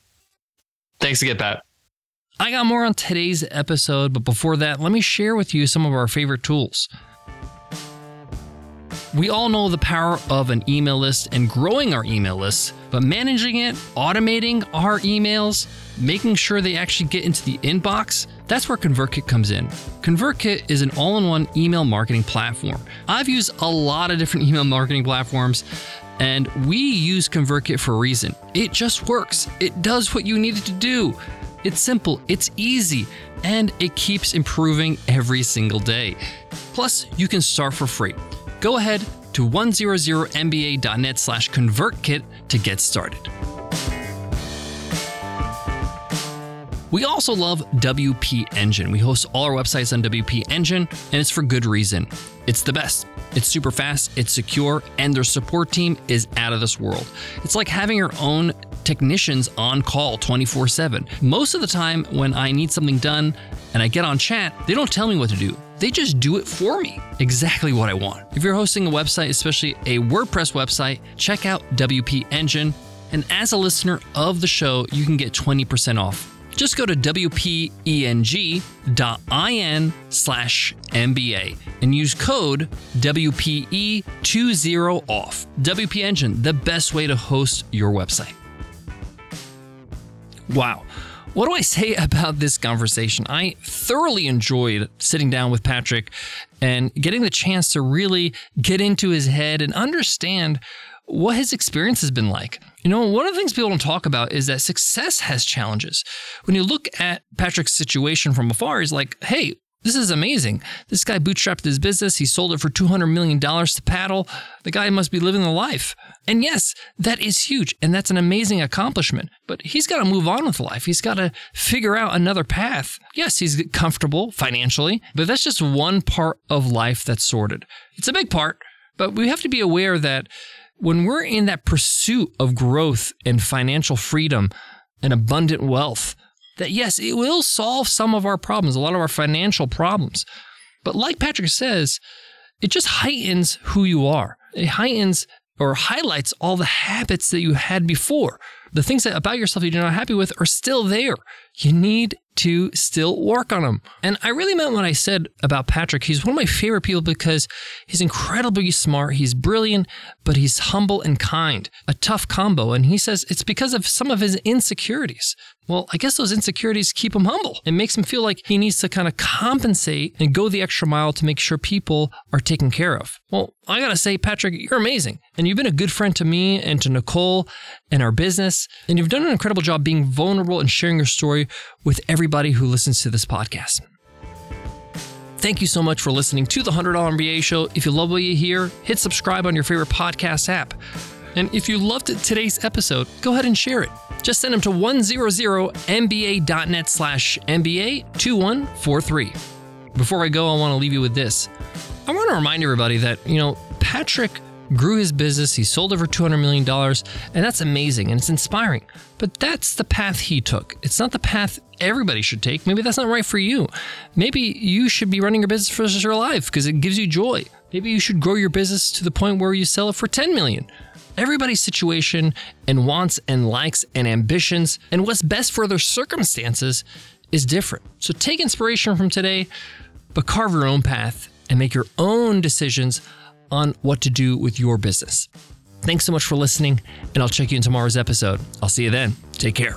Thanks again, Pat. I got more on today's episode, but before that, let me share with you some of our favorite tools. We all know the power of an email list and growing our email list, but managing it, automating our emails, making sure they actually get into the inbox, that's where ConvertKit comes in. ConvertKit is an all in one email marketing platform. I've used a lot of different email marketing platforms, and we use ConvertKit for a reason. It just works, it does what you need it to do. It's simple, it's easy, and it keeps improving every single day. Plus, you can start for free. Go ahead to 100mba.net slash convertkit to get started. We also love WP Engine. We host all our websites on WP Engine, and it's for good reason. It's the best. It's super fast, it's secure, and their support team is out of this world. It's like having your own technicians on call 24 7. Most of the time, when I need something done and I get on chat, they don't tell me what to do. They just do it for me. Exactly what I want. If you're hosting a website, especially a WordPress website, check out WP Engine. And as a listener of the show, you can get 20% off. Just go to wpeng.in slash MBA and use code WPE20OFF. WP Engine, the best way to host your website. Wow. What do I say about this conversation? I thoroughly enjoyed sitting down with Patrick and getting the chance to really get into his head and understand what his experience has been like. You know, one of the things people don't talk about is that success has challenges. When you look at Patrick's situation from afar, he's like, hey, this is amazing. This guy bootstrapped his business. He sold it for $200 million to Paddle. The guy must be living the life. And yes, that is huge. And that's an amazing accomplishment. But he's got to move on with life. He's got to figure out another path. Yes, he's comfortable financially, but that's just one part of life that's sorted. It's a big part, but we have to be aware that when we're in that pursuit of growth and financial freedom and abundant wealth, that yes, it will solve some of our problems, a lot of our financial problems. But like Patrick says, it just heightens who you are. It heightens or highlights all the habits that you had before. The things that about yourself that you're not happy with are still there. You need to still work on them. And I really meant what I said about Patrick. He's one of my favorite people because he's incredibly smart, he's brilliant, but he's humble and kind. A tough combo. And he says it's because of some of his insecurities. Well, I guess those insecurities keep him humble. It makes him feel like he needs to kind of compensate and go the extra mile to make sure people are taken care of. Well, I gotta say, Patrick, you're amazing. And you've been a good friend to me and to Nicole and our business. And you've done an incredible job being vulnerable and sharing your story with everybody who listens to this podcast. Thank you so much for listening to the $100 MBA show. If you love what you hear, hit subscribe on your favorite podcast app. And if you loved today's episode, go ahead and share it. Just send them to 100mba.net slash MBA2143. Before I go, I want to leave you with this. I want to remind everybody that, you know, Patrick grew his business, he sold over $200 million, and that's amazing and it's inspiring. But that's the path he took. It's not the path everybody should take. Maybe that's not right for you. Maybe you should be running your business for your life because it gives you joy. Maybe you should grow your business to the point where you sell it for 10 million. Everybody's situation and wants and likes and ambitions and what's best for their circumstances is different. So take inspiration from today, but carve your own path and make your own decisions on what to do with your business. Thanks so much for listening, and I'll check you in tomorrow's episode. I'll see you then. Take care.